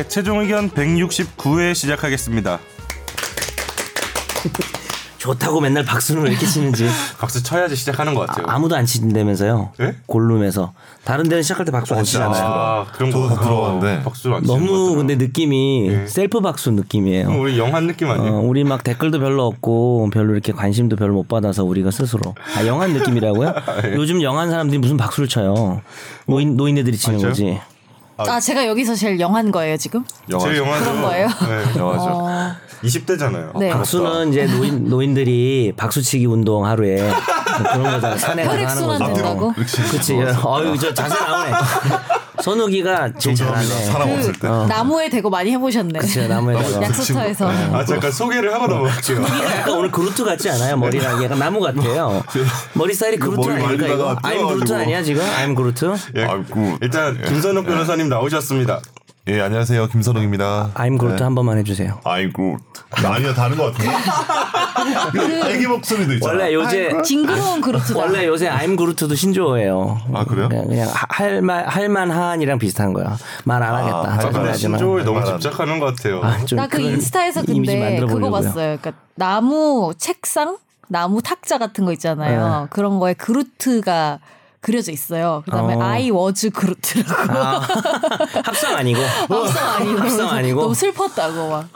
네, 최종 의견 169회 시작하겠습니다. 좋다고 맨날 박수는 왜 이렇게 치는지 박수 쳐야지 시작하는 것 같아요. 아 무도 안 치는다면서요. 예? 골룸에서 다른 데는 시작할 때 박수 안 치잖아요. 아, 그런 저도 거 들어봤는데. 박수를 안 치는 것 너무 같더라고요. 근데 느낌이 예. 셀프 박수 느낌이에요. 우리 영한 느낌 어, 아니에요? 우리 막 댓글도 별로 없고 별로 이렇게 관심도 별로 못 받아서 우리가 스스로 아 영한 느낌이라고요? 예. 요즘 영한 사람들이 무슨 박수를 쳐요? 노인 노인네들이 치는 아, 거지. 아 제가 여기서 제일 영한 거예요 지금? 제 영화죠. 그런 거예요? 네. 영화죠. 어, 20대잖아요. 네. 박수는 이제 노인 노인들이 박수치기 운동 하루에 그런 거잖아. 산에 가서 하는 혈액순환 거죠. 된다고? 그렇지. 그치. 어유 저 자세 나오네. 선우기가 제일 잘하네. 사람 없을 때. 나무에 대고 많이 해보셨네. 그치 나무에다가. 약수터에서. 아 잠깐 소개를 하고 넘어갈게요. 약간 오늘 그루트 같지 않아요? 머리랑 약간 나무 같아요. 머리 스타일이 그루트 머리 아닐까 이거? 아임 그루트. 아니야 지금? 아임 그루트? 예. 일단 김선욱 변호사님 나오셨습니다. 예, 안녕하세요. 김선웅입니다. 아임 그루트 네. 한 번만 해주세요. 아이고. 아니요, 다른 것 같은데. 그 애기 목소리도 있잖아. 원래 요새 징그러운 그루트다. 원래 요새 아임 그루트도 신조어예요. 아, 그래요? 그냥, 그냥 할말 할만한이랑 비슷한 거야. 말 안 하겠다. 아, 나지만. 신조어에 너무 말안- 집착하는 것 같아요. 아, 좀나그 그런 인스타에서 근데 그거 보려고요. 봤어요. 그러니까 나무 책상, 나무 탁자 같은 거 있잖아요. 그런 거에 그루트가 그려져 있어요. 그다음에 어. I was 그루트라고. 아, 합성 아니고 합성 아니고. 합성 아니고 너무 슬펐다고 막.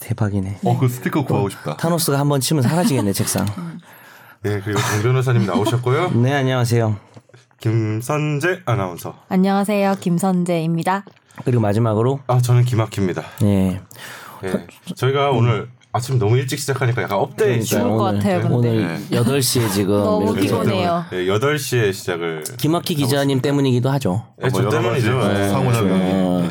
대박이네. 어, 그 스티커 구하고 싶다. 타노스가 한 번 치면 사라지겠네 책상. 네 그리고 정 변호사님 나오셨고요. 네 안녕하세요. 김선재 아나운서. 안녕하세요. 김선재입니다. 그리고 마지막으로 아 저는 김학희입니다. 예 예, 저희가 오늘 아침 너무 일찍 시작하니까 약간 업데이. 죽을 것 오늘- 같아요, 근데. 오늘 8시에 지금 너무 피곤해요. 예, 8시에 시작을. 김학희 기자님 때문이기도 하죠. 예, 저 때문이죠. 예. 상호작용이. 어,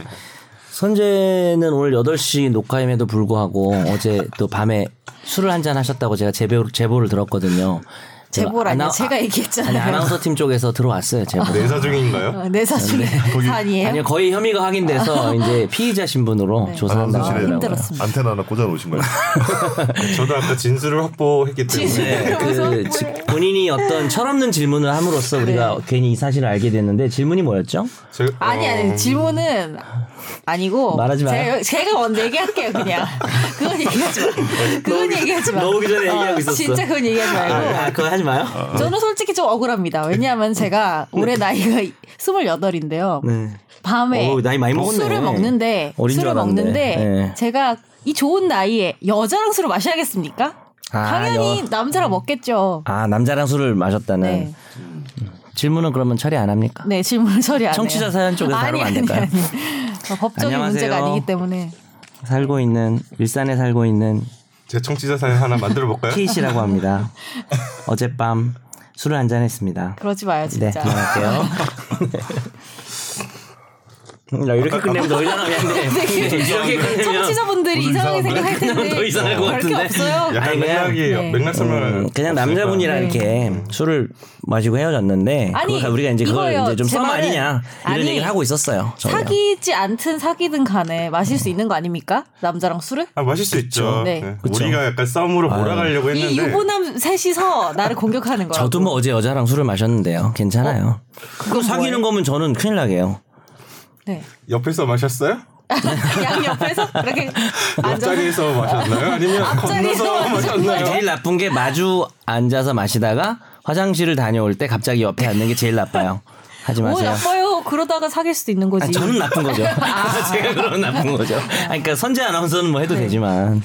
선재는 오늘 8시 녹화임에도 불구하고 어제 또 밤에 술을 한 잔 하셨다고 제가 제보, 제보를 들었거든요. 아나- 제가 아니 얘기했잖아요. 아나운서 팀 쪽에서 들어왔어요 제보. 내사 중인가요? 어, 내 사 중에 산이에요. 아니요 거의 혐의가 확인돼서 이제 피의자 신분으로 조사한다고 아나운서실에 하더라고요. 힘들었습니다. 안테나 하나 꽂아 놓으신 거예요. 저도 아까 진술을 확보했기 때문에. 진술. 그 지- 본인이 어떤 철없는 질문을 함으로써 우리가 괜히 이 사실을 알게 됐는데 질문이 뭐였죠? 아니 어, 아니 질문은 아니고 말하지 마요. 제가, 제가 먼저 얘기할게요 그냥 그건 얘기하지 마 그건 얘기하지 마 나오기 전에 얘기하고 어, 있었어. 진짜 그건 얘기하지 말고 아, 그거 하지 마요. 저는 솔직히 좀 억울합니다 왜냐하면 제가 올해 나이가 28인데요 네. 밤에 오, 나이 많이 먹었네. 술을 먹는데 술을. 먹는데 네. 제가 이 좋은 나이에 여자랑 술을 마셔야겠습니까? 아, 당연히 여- 남자랑 먹겠죠 아 남자랑 술을 마셨다는 네. 질문은 그러면 처리 안 합니까? 네 질문을 처리 안 해요 청취자 사연 쪽에서 아니, 다루면 안 될까요? 아니. 어, 법적인 안녕하세요. 문제가 아니기 때문에 살고 있는 일산에 살고 있는 제 청취자 사연 하나 만들어 볼까요? 케이 씨라고 합니다. 어젯밤 술을 한잔 했습니다. 그러지 마요 네, 진짜 그만할게요. 나 이렇게 끝내면 더 이상하겠네. 이렇게 끝내면 청취자분들이 이상하게 생각할 텐데 더 이상할 것 같은데. 없어요. 약간 아니, 그냥- 맥락이 네. 맥락 설명을 음, 그냥 남자분이랑 이렇게 술을 마시고 헤어졌는데 아니, 그걸 우리가 이제 그걸 이거예요. 이제 좀제썸 말은- 아니냐 이런 아니, 얘기를 하고 있었어요. 저희가. 사귀지 않든 사귀든 간에 마실 수 있는 거 아닙니까? 남자랑 술을? 아 마실 수 있죠. 네. 네. 그쵸. 우리가 약간 썸으로 몰아가려고 이 했는데 유부남 셋이서 나를 공격하는 거야. 저도 뭐 어제 여자랑 술을 마셨는데요. 괜찮아요. 어? 그거 사귀는 거면 저는 큰일 나게요. 네. 옆에서 마셨어요? 양 옆에서 이렇게 앉아서 앞자리에서 마셨나요? 아니면 건너서 마셨나요? 제일 나쁜 게 마주 앉아서 마시다가 화장실을 다녀올 때 갑자기 옆에 앉는 게 제일 나빠요. 하지 오 마세요. 나빠요. 그러다가 사귈 수도 있는 거지. 아, 저는 나쁜 거죠. 제가 그러면 나쁜 거죠. 아니, 그러니까 선재 아나운서는 뭐 네. 해도 되지만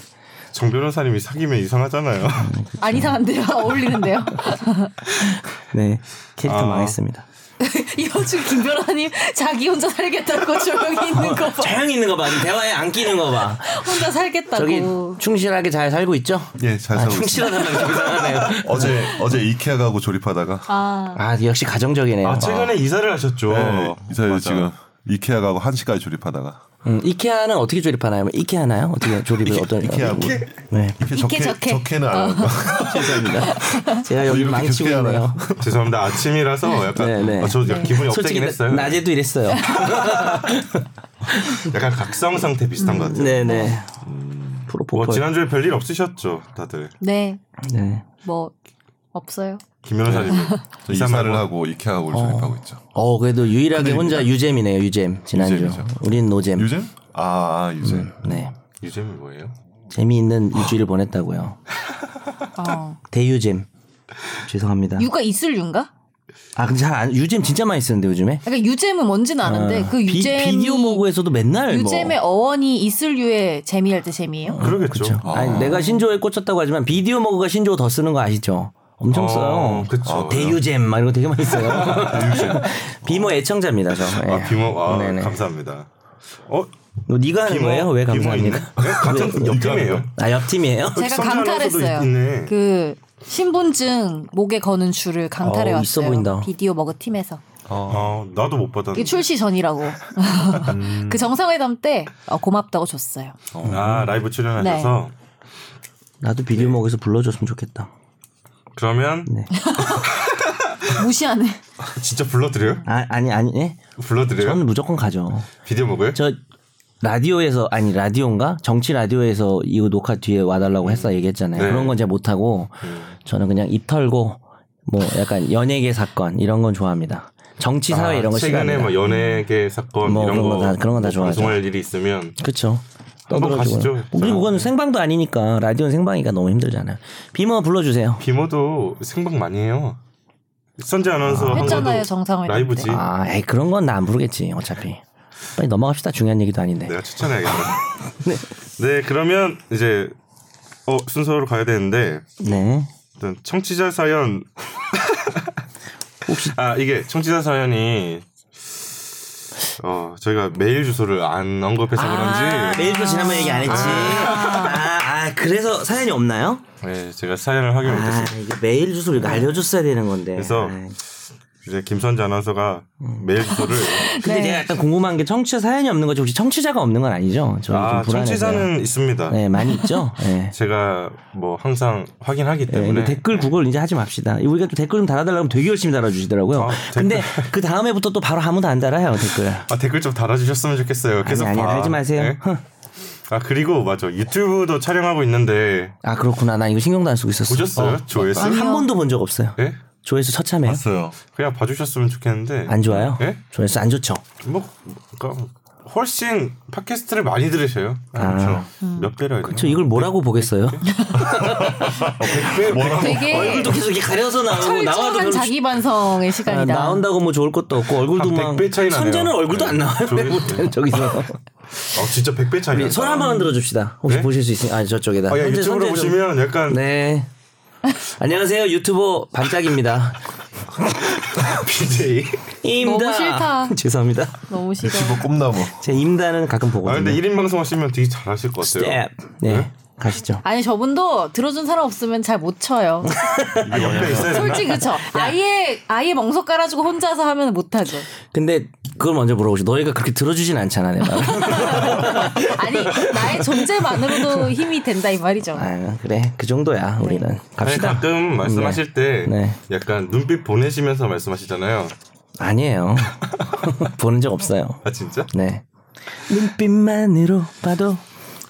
정 변호사님이 사귀면 이상하잖아요. 안 이상한데요. 어울리는데요. 네 캐릭터 아. 망했습니다. 이어준 김변호사님 자기 혼자 살겠다고 조용히 있는 거 봐. 조용히 있는 거 봐. 대화에 안 끼는 거 봐. 혼자 살겠다고. 저기 충실하게 잘 살고 있죠? 예, 잘 아, 살고 있습니다. 충실하다는 게 이상하네요. 어제 어제 이케아 가고 조립하다가 아 아 역시 가정적이네요. 아 최근에 이사를 하셨죠. 네, 이사를 맞아. 지금 이케아 가고 한 시까지 조립하다가 음, 이케아는 어떻게 조립하나요? 뭐 이케아나요? 어떻게 조립을 어떤? 이케아고 네. 이케 적게 적해. 적게는 안 하고 죄송합니다. 제가 여기 이렇게 망치고 있네요. 죄송합니다. 아침이라서 약간 네, 네. 아, 저 기분이 솔직히 업되긴 했어요. 낮에도 이랬어요. 약간 각성 상태 비슷한 것 같아요. 네네. 뭐 프로포폴. 지난주에 별일 없으셨죠, 다들. 네. 네. 뭐 없어요. 김 변호사님. 저 이사를 하고 이케아 가고 조립하고 있죠. 어 그래도 유일하게. 혼자 유잼이네요. 유잼 지난주. 유잼이죠. 우린 노잼. 유잼? 아 유재. 네. 유잼이 뭐예요? 재미있는 일주일을 보냈다고요. 어. 대유잼. 죄송합니다. 유가 있을 유인가? 아 근데 잘 안, 유잼 진짜 많이 쓰는데 요즘에. 그러니까 유잼은 뭔지는 아는데 어, 그 비- 유잼이 비디오 모고에서도 맨날 유잼의 뭐. 어원이 있을 유의 재미할 때 재미예요. 그러겠죠. 그렇죠. 아니, 내가 신조어에 꽂혔다고 하지만 비디오 모고가 신조어 더 쓰는 거 아시죠? 엄청 어, 써요. 그쵸. 대유잼 막 이런 거 되게 많이 써요. 비모 애청자입니다 저. 예. 아 비모 아 네네. 감사합니다. 어 이거 네가 하는 비모 거예요? 왜 감사합니까? 네? 같은 옆팀이에요. 아 옆팀이에요? 제가 강탈했어요. 있-. 그 신분증 목에 거는 줄을 강탈해 어, 왔어요. 있어 보인다. 비디오 먹은 팀에서. 아 나도 못 받았는데. 출시 전이라고. 음. 그 정상회담 때 어, 고맙다고 줬어요. 아 라이브 출연하셔서 네. 나도 비디오 모고에서 불러줬으면 좋겠다. 그러면 네. 무시하네. 진짜 불러드려요? 아 아니 아니 예? 불러드려요? 저는 무조건 가죠. 비디오 먹어요? 저 라디오에서 아니 라디오인가 정치 라디오에서 이거 녹화 뒤에 와달라고 했어 얘기했잖아요. 네. 그런 건 제가 못 하고 저는 그냥 입 털고 뭐 약간 연예계 사건 이런 건 좋아합니다. 정치 사회 아, 이런 거 최근에 싫어합니다. 뭐 연예계 사건 뭐 이런 그런 거거 다- 그런 건다 뭐 좋아하죠. 방송할 일이 있으면 그렇죠. 한번 가시죠. 그리고 그거는 생방도 아니니까 라디오는 생방이니까 너무 힘들잖아요. 비모 불러주세요. 비모도 생방 많이 해요. 선재 아나운서 한 했잖아요 거도 정상회담 라이브지. 때. 아, 에이 그런 건 나 안 부르겠지 어차피. 빨리 넘어갑시다. 중요한 얘기도 아닌데. 내가 추천해야겠다. 네. 그러면 이제 어 순서로 가야 되는데 네. 일단 청취자 사연 혹시 아 이게 청취자 사연이 어 저희가 메일 주소를 안 언급해서 그런지 메일도 지난번 얘기 안 했지. 아, 아, 그래서 사연이 없나요? 네, 제가 사연을 확인 아, 못했습니다. 이게 메일 주소를 알려줬어야 되는 건데. 그래서 아, 이 제 김선재 아나운서가 음. 메일 주소를 근데 네. 제가 약간 궁금한 게 청취자 사연이 없는 거지 혹시 청취자가 없는 건 아니죠? 저아 좀. 청취자는 있습니다. 네 많이 있죠. 네. 제가 뭐 항상 확인하기 네, 때문에 근데 댓글 구걸 이제 하지 맙시다. 우리가 또 댓글 좀 달아달라고 하면 되게 열심히 달아주시더라고요. 아, 근데 그 다음에부터 또 바로 아무도 안 달아요 댓글. 아 댓글 좀 달아주셨으면 좋겠어요. 계속 아니 아니 봐. 달지 마세요. 네? 흥. 아 그리고 맞아 유튜브도 촬영하고 있는데 아 그렇구나. 나 이거 신경도 안 쓰고 있었어. 보셨어요? 조회수? 한 번도 본 적 없어요. 예? 조회수 처참해요. 봤어요. 그냥 봐주셨으면 좋겠는데 안 좋아요? 예? 조회수 안 좋죠. 뭐 그러니까 훨씬 팟캐스트를 많이 들으셔요. 아. 몇 배로 되나? 저 이걸 뭐라고 보겠어요? 백 배? 되게 얼굴도 계속 이렇게 가려서 나오고 나와도 별로 자기 반성의 아, 시간이다. 나온다고 뭐 좋을 것도 없고 얼굴도 한막 100배 차이 나네요. 선재는 얼굴도 네. 안 나와요. 조회수. 못하는 저기서 어 진짜 100배 차이 손 한 번만 들어 줍시다. 혹시 네? 보실 수 있으면 아 저쪽에다. 아, 야, 현재 유튜브로 선재 좀- 보시면 약간 네. 안녕하세요 유튜버 반짝입니다. BJ. 임다. 너무 싫다. 죄송합니다. 너무 싫어. 뭐 꿈나무. 제 임다는 가끔 아 보거든요. 근데 1인 방송 하시면 되게 잘하실 것 같아요. 스텝. 네. 네? 가시죠. 아니 저분도 들어준 사람 없으면 잘 못 쳐요. 아, 옆에 되나? 솔직히 그쵸. 아예 아예 멍석 깔아주고 혼자서 하면 못하죠. 근데 그걸 먼저 물어보시. 너희가 그렇게 들어주진 않잖아, 내 말. 아니 나의 존재만으로도 힘이 된다 이 말이죠. 아 그래 그 정도야 우리는 아니, 갑시다. 가끔 말씀하실 때 네. 약간 눈빛 보내시면서 말씀하시잖아요. 아니에요. 보는 적 없어요. 아 진짜? 네. 눈빛만으로 봐도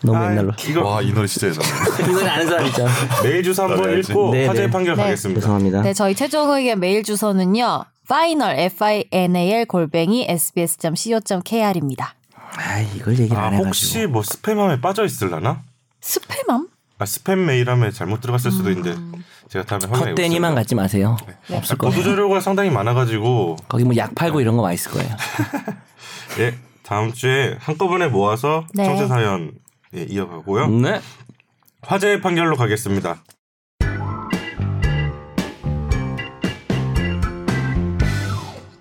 너무 아, 옛날로. 이거 와 이 노래 진짜 예전에. 이 노래 아는 사람 있죠. 메일 주소 한번. 읽고 네, 화제의 네. 판결 네. 가겠습니다. 죄송합니다. 네, 저희 최종 의견 메일 주소는요. Final f i n a l 골뱅이 sbs.co.kr입니다. 아 이걸 얘기를 아 안 해가지고. 혹시 뭐 스팸함에 빠져 있을라나? 스팸함? 아 스팸 메일함에 잘못 들어갔을 수도 있는데 제가 다음에 확인해 컷대니만 보겠습니다. 갖지 마세요. 네. 없을 거예요. 보도 자료가 상당히 많아가지고 거기 뭐 약 팔고 이런 거 많이 있을 거예요. 예 다음 주에 한꺼번에 모아서 네. 청취 사연 예, 이어가고요. 네. 화제의 판결로 가겠습니다.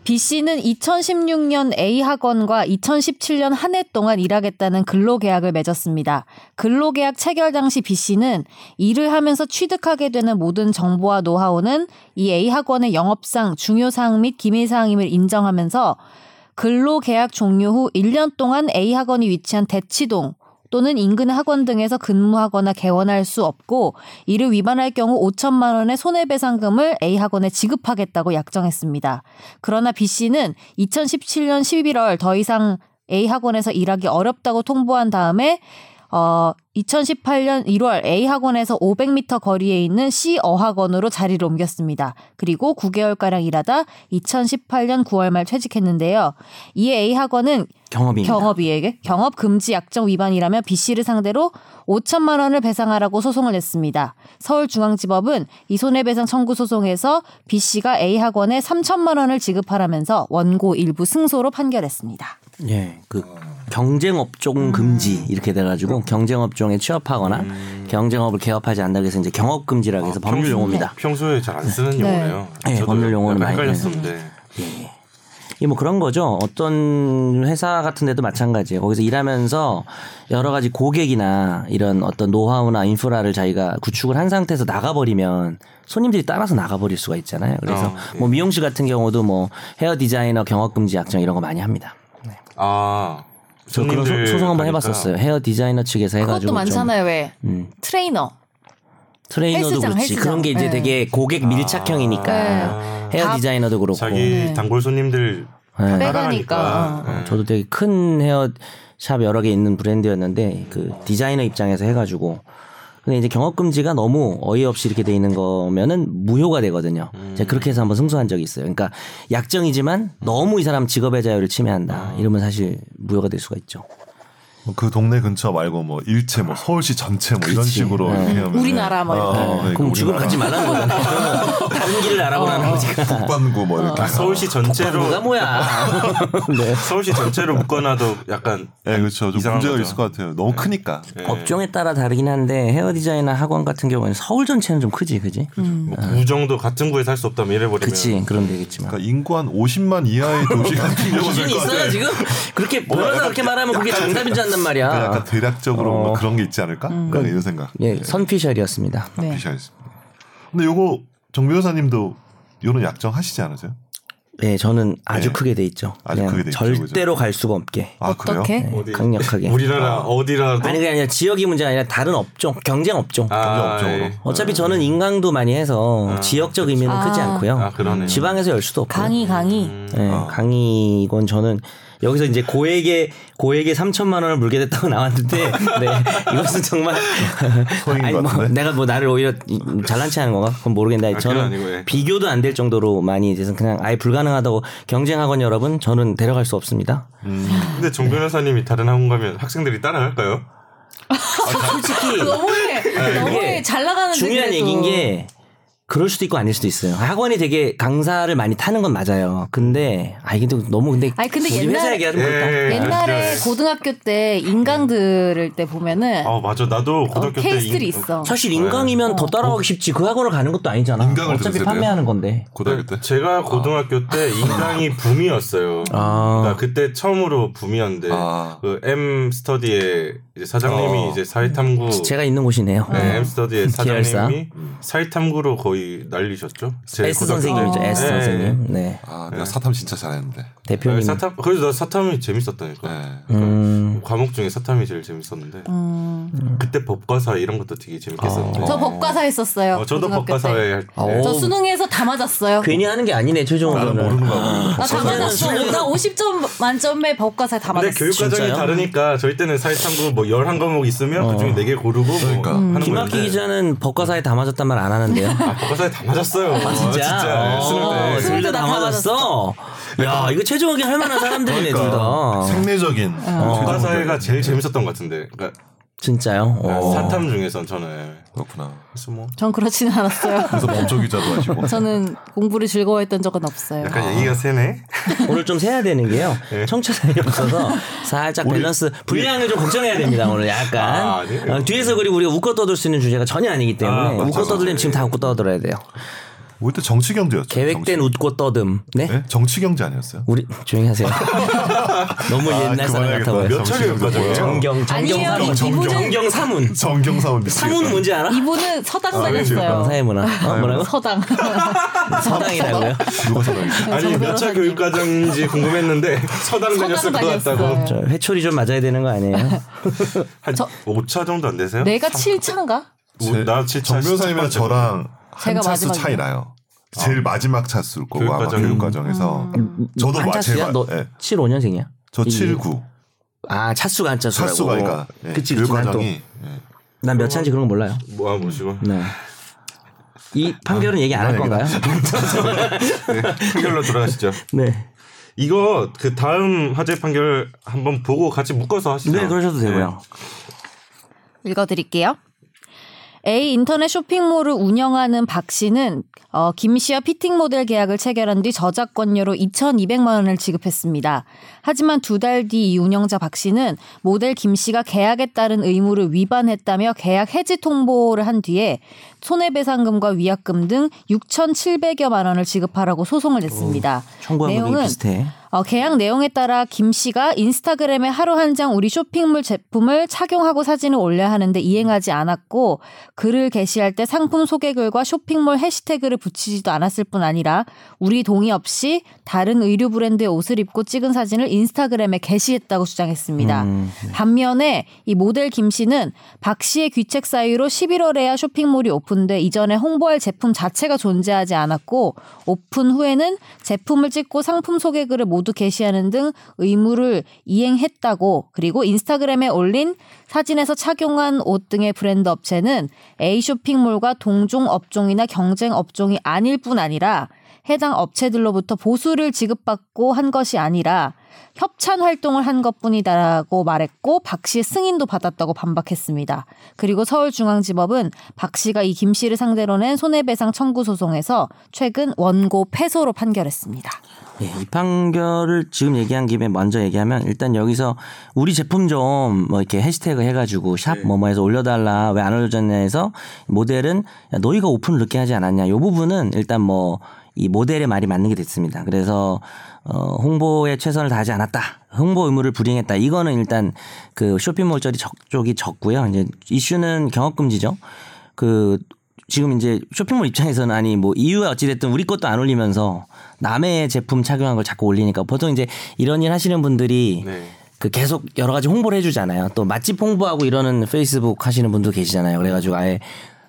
B 씨는 2016년 A 학원과 2017년 한 해 동안 일하겠다는 근로계약을 맺었습니다. 근로계약 체결 당시 B 씨는 일을 하면서 취득하게 되는 모든 정보와 노하우는 이 A 학원의 영업상 중요 사항 및 기밀 사항임을 인정하면서 근로계약 종료 후 1년 동안 A 학원이 위치한 대치동 또는 인근 학원 등에서 근무하거나 개원할 수 없고 이를 위반할 경우 5천만 원의 손해배상금을 A 학원에 지급하겠다고 약정했습니다. 그러나 B 씨는 2017년 11월 더 이상 A 학원에서 일하기 어렵다고 통보한 다음에 어, 2018년 1월 A 학원에서 500m 거리에 있는 C 어학원으로 자리를 옮겼습니다. 그리고 9개월가량 일하다 2018년 9월 말 퇴직했는데요. 이에 A 학원은 경업입니다. 경업이에게 경업 금지 약정 위반이라며 B 씨를 상대로 5천만 원을 배상하라고 소송을 냈습니다. 서울중앙지법은 이 손해배상 청구 소송에서 B 씨가 A 학원에 3천만 원을 지급하라면서 원고 일부 승소로 판결했습니다. 예, 그 경쟁 업종 금지 이렇게 돼가지고 경쟁 업종에 취업하거나 경쟁업을 개업하지 않는다 그래서 이제 경업 금지라고 해서 법률 평소- 용어입니다. 평소에 잘 안 쓰는 네. 용어예요. 네, 저도 법률 용어는 약간 많이 헷갈렸었는데. 이 뭐 그런 거죠. 어떤 회사 같은 데도 마찬가지예요. 거기서 일하면서 여러 가지 고객이나 이런 어떤 노하우나 인프라를 자기가 구축을 한 상태에서 나가버리면 손님들이 따라서 나가버릴 수가 있잖아요. 그래서 어, 네. 뭐 미용실 같은 경우도 뭐 헤어 디자이너 경업 금지 약정 이런 거 많이 합니다. 아, 저 그런 소, 손님들 소송 한번 가니까. 해봤었어요. 헤어 디자이너 측에서 해가지고 그것도 좀 많잖아요. 왜 음. 트레이너 트레이너도 헬스장, 그렇지. 헬스장. 그런 게 이제 네. 되게 고객 밀착형이니까 네. 헤어 다- 디자이너도 그렇고. 자기 네. 단골 손님들 네. 빼가니까. 어. 네. 저도 되게 큰 헤어 샵 여러 개 있는 브랜드였는데 그 디자이너 입장에서 해가지고 근데 이제 경업 금지가 너무 어이없이 이렇게 돼 있는 거면은 무효가 되거든요. 제가 그렇게 해서 한번 승소한 적이 있어요. 그러니까 약정이지만 너무 이 사람 직업의 자유를 침해한다. 이러면 사실 무효가 될 수가 있죠. 그 동네 근처 말고 뭐 일체 뭐 서울시 전체 뭐 이런 그치. 식으로 네. 이렇게 하면 우리나라 뭐 이렇게. 그러니까 그럼 지금 우리나라 가지 말라는 거잖아요. 다른 길을 알아보라는 거지. 북반구 뭐 이렇게 아, 서울시 전체로 뭐가 뭐야. 네. 서울시 전체로 묶어놔도 약간 네, 그렇죠. 좀 문제가 거죠. 있을 것 같아요. 너무 크니까. 예. 업종에 따라 다르긴 한데 헤어 디자이너 학원 같은 경우에는 서울 전체는 좀 크지, 그지? 뭐 구 정도 같은 구에 살 수 없다면 이래 버리면 그치, 그럼 되겠지만. 그러니까 인구 한 50만 이하의 도시 같은 경우는 있어요. 지금 그렇게 변호사 그렇게 말하면 그게 정답인 줄 안단 말이야. 그러니까 약간 대략적으로 어. 뭐 그런 게 있지 않을까? 그러니까 이런 생각. 예, 선피셜이었습니다. 네. 비샤였습니다. 근데 요거 정 변호사님도 요런 약정 하시지 않으세요? 네, 저는 아주 네. 크게 돼 있죠. 아주 그냥 크게 돼 있죠, 절대로 갈 수가 없게. 아 그래요? 어떻게? 네, 어디- 강력하게. 우리나라 어디라도 아니 그게 아니라 지역이 문제가 아니라 다른 업종, 경쟁 업종. 아, 업종으로. 예. 어차피 저는 인강도 많이 해서 지역적 의미는 아. 크지 않고요. 아, 그러네요. 지방에서 열 수도 없고. 강의 강의 네, 강의 이건 저는 여기서 이제 고액의 고액의 3천만 원을 물게 됐다고 나왔는데 네 이것은 정말 아니 것 뭐? 내가 뭐 나를 오히려 이- 잘난 체하는 건가 그건 모르겠는데 아, 저는 아니고, 예. 비교도 안 될 정도로 많이 돼서 그냥 아예 불가능하다고 경쟁학원 여러분 저는 데려갈 수 없습니다. 근데 정 변호사님이 다른 학원 가면 학생들이 따라갈까요? 솔직히 너무해 너무해 이게 잘 나가는데 중요한. 얘기인 게 그럴 수도 있고 아닐 수도 있어요. 학원이 되게 강사를 많이 타는 건 맞아요. 근데 아 이게 또 너무 근데 아니, 근데 우리 회사 옛날에- 얘기가 좀 그렇다. 예, 옛날에 알죠. 고등학교 때 인강 들을 때 보면은 아 맞아 나도 고등학교 때 케이스들이 인- 있어. 사실 인강이면 더 따라가기 쉽지 그 학원을 가는 것도 아니잖아. 인강을 어차피 들으세요? 판매하는 건데. 고등학교 때. 제가 고등학교 때 인강이 붐이었어요. 아. 그러니까 그때 처음으로 붐이었는데 아. 그 M 스터디의 이제 사장님이 어. 이제 사회탐구 제가 있는 곳이네요. 네, 스터디의 계열사. 사장님이 사회탐구로 거의 난리셨죠. 제 S 고등학교 선생님이죠. 때. S 네. 선생님. 네. 아 내가 사탐 진짜 잘했는데. 대표님. 네, 사탐 그래서 나 사탐이 재밌었다니까. 네. 음. 과목 중에 사탐이 제일 재밌었는데 음. 그때 법과사 이런 것도 되게 재밌겠었는데. 저 법과사 했었어요. 어, 저도 고등학교. 법과사에 할 때. 어. 저 수능에서 다 맞았어요. 괜히 하는 게 아니네 최종원은. 나는 모르는 거야. 나다 저는 맞았어. 나 50점 만점에 법과사에 다 근데 맞았어. 교육 과정이 진짜요? 다르니까 저희 때는 사회탐구 뭐 11과목 있으면 그중에 4개 고르고 뭐 그러니까. 하는 김학기 건데 기자는 법과사에 다 맞았단 말 안 하는데요. 아, 법과사에 다 맞았어요. 아, 진짜. 어, 때. 둘다다다 맞았어. 야 이거 최종원이 할 만한 사람들이네 둘 다. 생리적인. 법과사가 제일 재밌었던 것 같은데. 그러니까 진짜요? 어. 사탐 중에선 저는 그렇구나. 그래서 뭐 전 그렇지는 않았어요. 그래서 법조 기자도 하시고. 저는 공부를 즐거워했던 적은 없어요. 약간 얘기가 세네. 오늘 좀 세야 되는 게요. 네. 청취자이 없어서 살짝 밸런스 분량을 좀 걱정해야 됩니다. 오늘 약간 아, 아니에요. 어, 뒤에서 그리고 우리가 웃고 떠들 수 있는 주제가 전혀 아니기 때문에 아, 맞아, 웃고 떠들면. 지금 다 웃고 떠들어야 돼요. 우리 때 정치 경제였죠. 계획된 웃고 떠듬. 네? 정치, 네? 정치 경제 아니었어요? 우리 조용히 하세요. 너무 아, 옛날 사람. 같아 보여. 몇 차례 정치 경제 과정이에요? 정경 정경 아니에요. 사문. 이분은- 정경 사문. 정경사원 미치겠다. 사문 뭔지 알아? 이분은 서당 아, 다녔어요. 사회 문화. 어, 뭐라고? 서당. 서당이라고요? 누가 사당이지? 아니 몇 차. 교육 과정인지 궁금했는데 서당 다녔을 것. 같다고. 저 회초리 좀 맞아야 되는 거 아니에요? 한 저- 5차 정도 안 되세요? 내가 7차인가? 뭐, 나 7차. 정변사님이랑 저랑 한 제가 차수. 차이 나요. 제일 마지막 차수일 거고 아마 교육과정. 교육 과정에서 저도 마- 한차수야? 제일 너 마- 예. 75년생이야? 저 79. 아 차수가 안 차수라고. 차수가 그러니까 예, 그치 교육 과정이 예. 난몇 차인지 그런 거 몰라요. 뭐아 모시고 네. 이 판결은 얘기 안 할 건가요? 네, 판결로 돌아가시죠. 네. 이거 그 다음 화재 판결 한번 보고 같이 묶어서 하시죠. 네, 그러셔도 되고요. 읽어드릴게요. A 인터넷 쇼핑몰을 운영하는 박 씨는 어, 김 씨와 피팅 모델 계약을 체결한 뒤 저작권료로 2,200만 원을 지급했습니다. 하지만 두 달 뒤 이 운영자 박 씨는 모델 김 씨가 계약에 따른 의무를 위반했다며 계약 해지 통보를 한 뒤에 손해배상금과 위약금 등 6,700여만 원을 지급하라고 소송을 냈습니다. 청구한 거 내용은 비슷해. 어, 계약 내용에 따라 김 씨가 인스타그램에 하루 한 장 우리 쇼핑몰 제품을 착용하고 사진을 올려야 하는데 이행하지 않았고 글을 게시할 때 상품 소개글과 쇼핑몰 해시태그를 붙이지도 않았을 뿐 아니라 우리 동의 없이 다른 의류 브랜드의 옷을 입고 찍은 사진을 인스타그램에 게시했다고 주장했습니다. 음, 반면에 이 모델 김 씨는 박 씨의 귀책 사유로 11월에야 쇼핑몰이 오픈돼 이전에 홍보할 제품 자체가 존재하지 않았고 오픈 후에는 제품을 찍고 상품 소개글을 모두 게시하는 등 의무를 이행했다고 그리고 인스타그램에 올린 사진에서 착용한 옷 등의 브랜드 업체는 A 쇼핑몰과 동종 업종이나 경쟁 업종이 아닐 뿐 아니라 해당 업체들로부터 보수를 지급받고 한 것이 아니라 협찬 활동을 한 것뿐이다라고 말했고 박 씨의 승인도 받았다고 반박했습니다. 그리고 서울중앙지법은 박 씨가 이 김 씨를 상대로 낸 손해배상 청구 소송에서 최근 원고 패소로 판결했습니다. 예, 이 판결을 지금 얘기한 김에 먼저 얘기하면 일단 여기서 우리 제품 좀 뭐 이렇게 해시태그 해가지고 샵 뭐뭐해서 올려달라 왜 안 올려줬냐 해서 모델은 야, 너희가 오픈을 늦게 하지 않았냐 이 부분은 일단 뭐 이 모델의 말이 맞는 게 됐습니다. 그래서 어, 홍보에 최선을 다하지 않았다. 홍보 의무를 불이행했다. 이거는 일단 그 쇼핑몰 쪽이 적, 쪽이 적고요. 이제 이슈는 경업 금지죠. 그 지금 이제 쇼핑몰 입장에서는 아니 뭐 이유가 어찌됐든 우리 것도 안 올리면서 남의 제품 착용한 걸 자꾸 올리니까 보통 이제 이런 일 하시는 분들이 네. 그 계속 여러 가지 홍보를 해주잖아요. 또 맛집 홍보하고 이러는 페이스북 하시는 분도 계시잖아요. 그래가지고 아예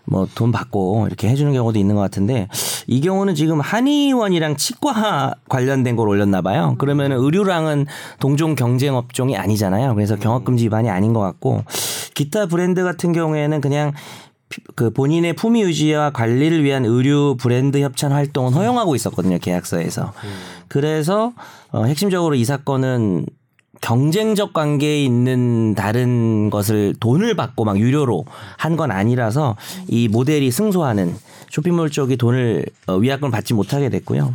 뭐 돈 받고 이렇게 해주는 경우도 있는 것 같은데 이 경우는 지금 한의원이랑 치과 관련된 걸 올렸나 봐요. 그러면 의류랑은 동종 경쟁 업종이 아니잖아요. 그래서 경업금지 위반이 아닌 것 같고 기타 브랜드 같은 경우에는 그냥 피- 그 본인의 품위 유지와 관리를 위한 의류 브랜드 협찬 활동은 허용하고 있었거든요 계약서에서. 그래서 어, 핵심적으로 이 사건은 경쟁적 관계에 있는 다른 것을 돈을 받고 막 유료로 한 건 아니라서 이 모델이 승소하는 쇼핑몰 쪽이 돈을 어, 위약금을 받지 못하게 됐고요.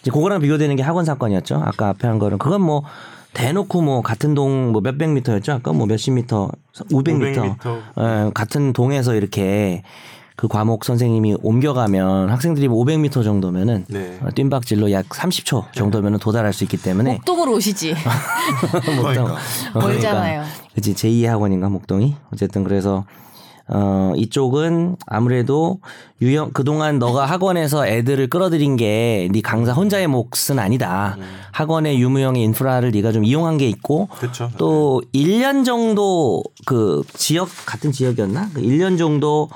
이제 그거랑 비교되는 게 학원 사건이었죠. 아까 앞에 한 거는 그건 뭐 대놓고 뭐 같은 동 뭐 몇백 미터였죠. 아까 뭐 몇십 미터, 500 미터. 500 미터. 예, 같은 동에서 이렇게 그 과목 선생님이 옮겨가면 학생들이 뭐 500m 정도면은 네. 어, 뜀박질로 약 30초 정도면은 도달할 수 있기 때문에 목동으로 오시지. 그러니까. 어, 멀잖아요. 그치 제2의 학원인가 목동이 어쨌든 그래서 어 이쪽은 아무래도 유형 그동안 너가 학원에서 애들을 끌어들인 게 네 강사 혼자의 몫은 아니다. 학원의 유무형의 인프라를 네가 좀 이용한 게 있고 그쵸. 또 1년 정도 그 지역 같은 지역이었나? 그 1년 정도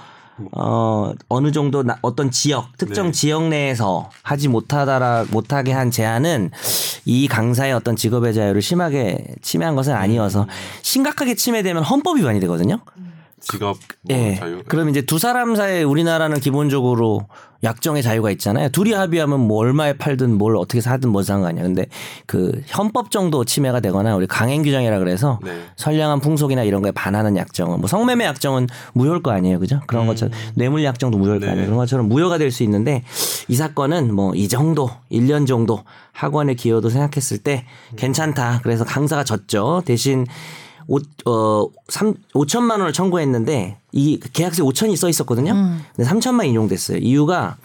어 어느 정도 나- 어떤 지역 특정 네. 지역 내에서 하지 못하다라 못하게 한 제한은 이 강사의 어떤 직업의 자유를 심하게 침해한 것은 아니어서 심각하게 침해되면 헌법 위반이 되거든요. 직업 뭐 예. 자유. 그럼 이제 두 사람 사이에 우리나라는 기본적으로 약정의 자유가 있잖아요. 둘이 합의하면 뭐 얼마에 팔든 뭘 어떻게 사든 뭐 상관이야. 근데 그 헌법 정도 침해가 되거나 우리 강행 규정이라 그래서 네. 선량한 풍속이나 이런 거에 반하는 약정은 뭐 성매매 약정은 무효일 거 아니에요. 그죠? 그런 것처럼 뇌물 약정도 무효일 거 네. 아니에요. 그런 것처럼 무효가 될 수 있는데 이 사건은 뭐 이 정도 1년 정도 학원의 기여도 생각했을 때 괜찮다. 그래서 강사가 졌죠. 대신 오, 어, 3, 5천만 원을 청구했는데 이 계약서에 5천이 써 있었거든요. 근데 3천만 인용됐어요. 이유가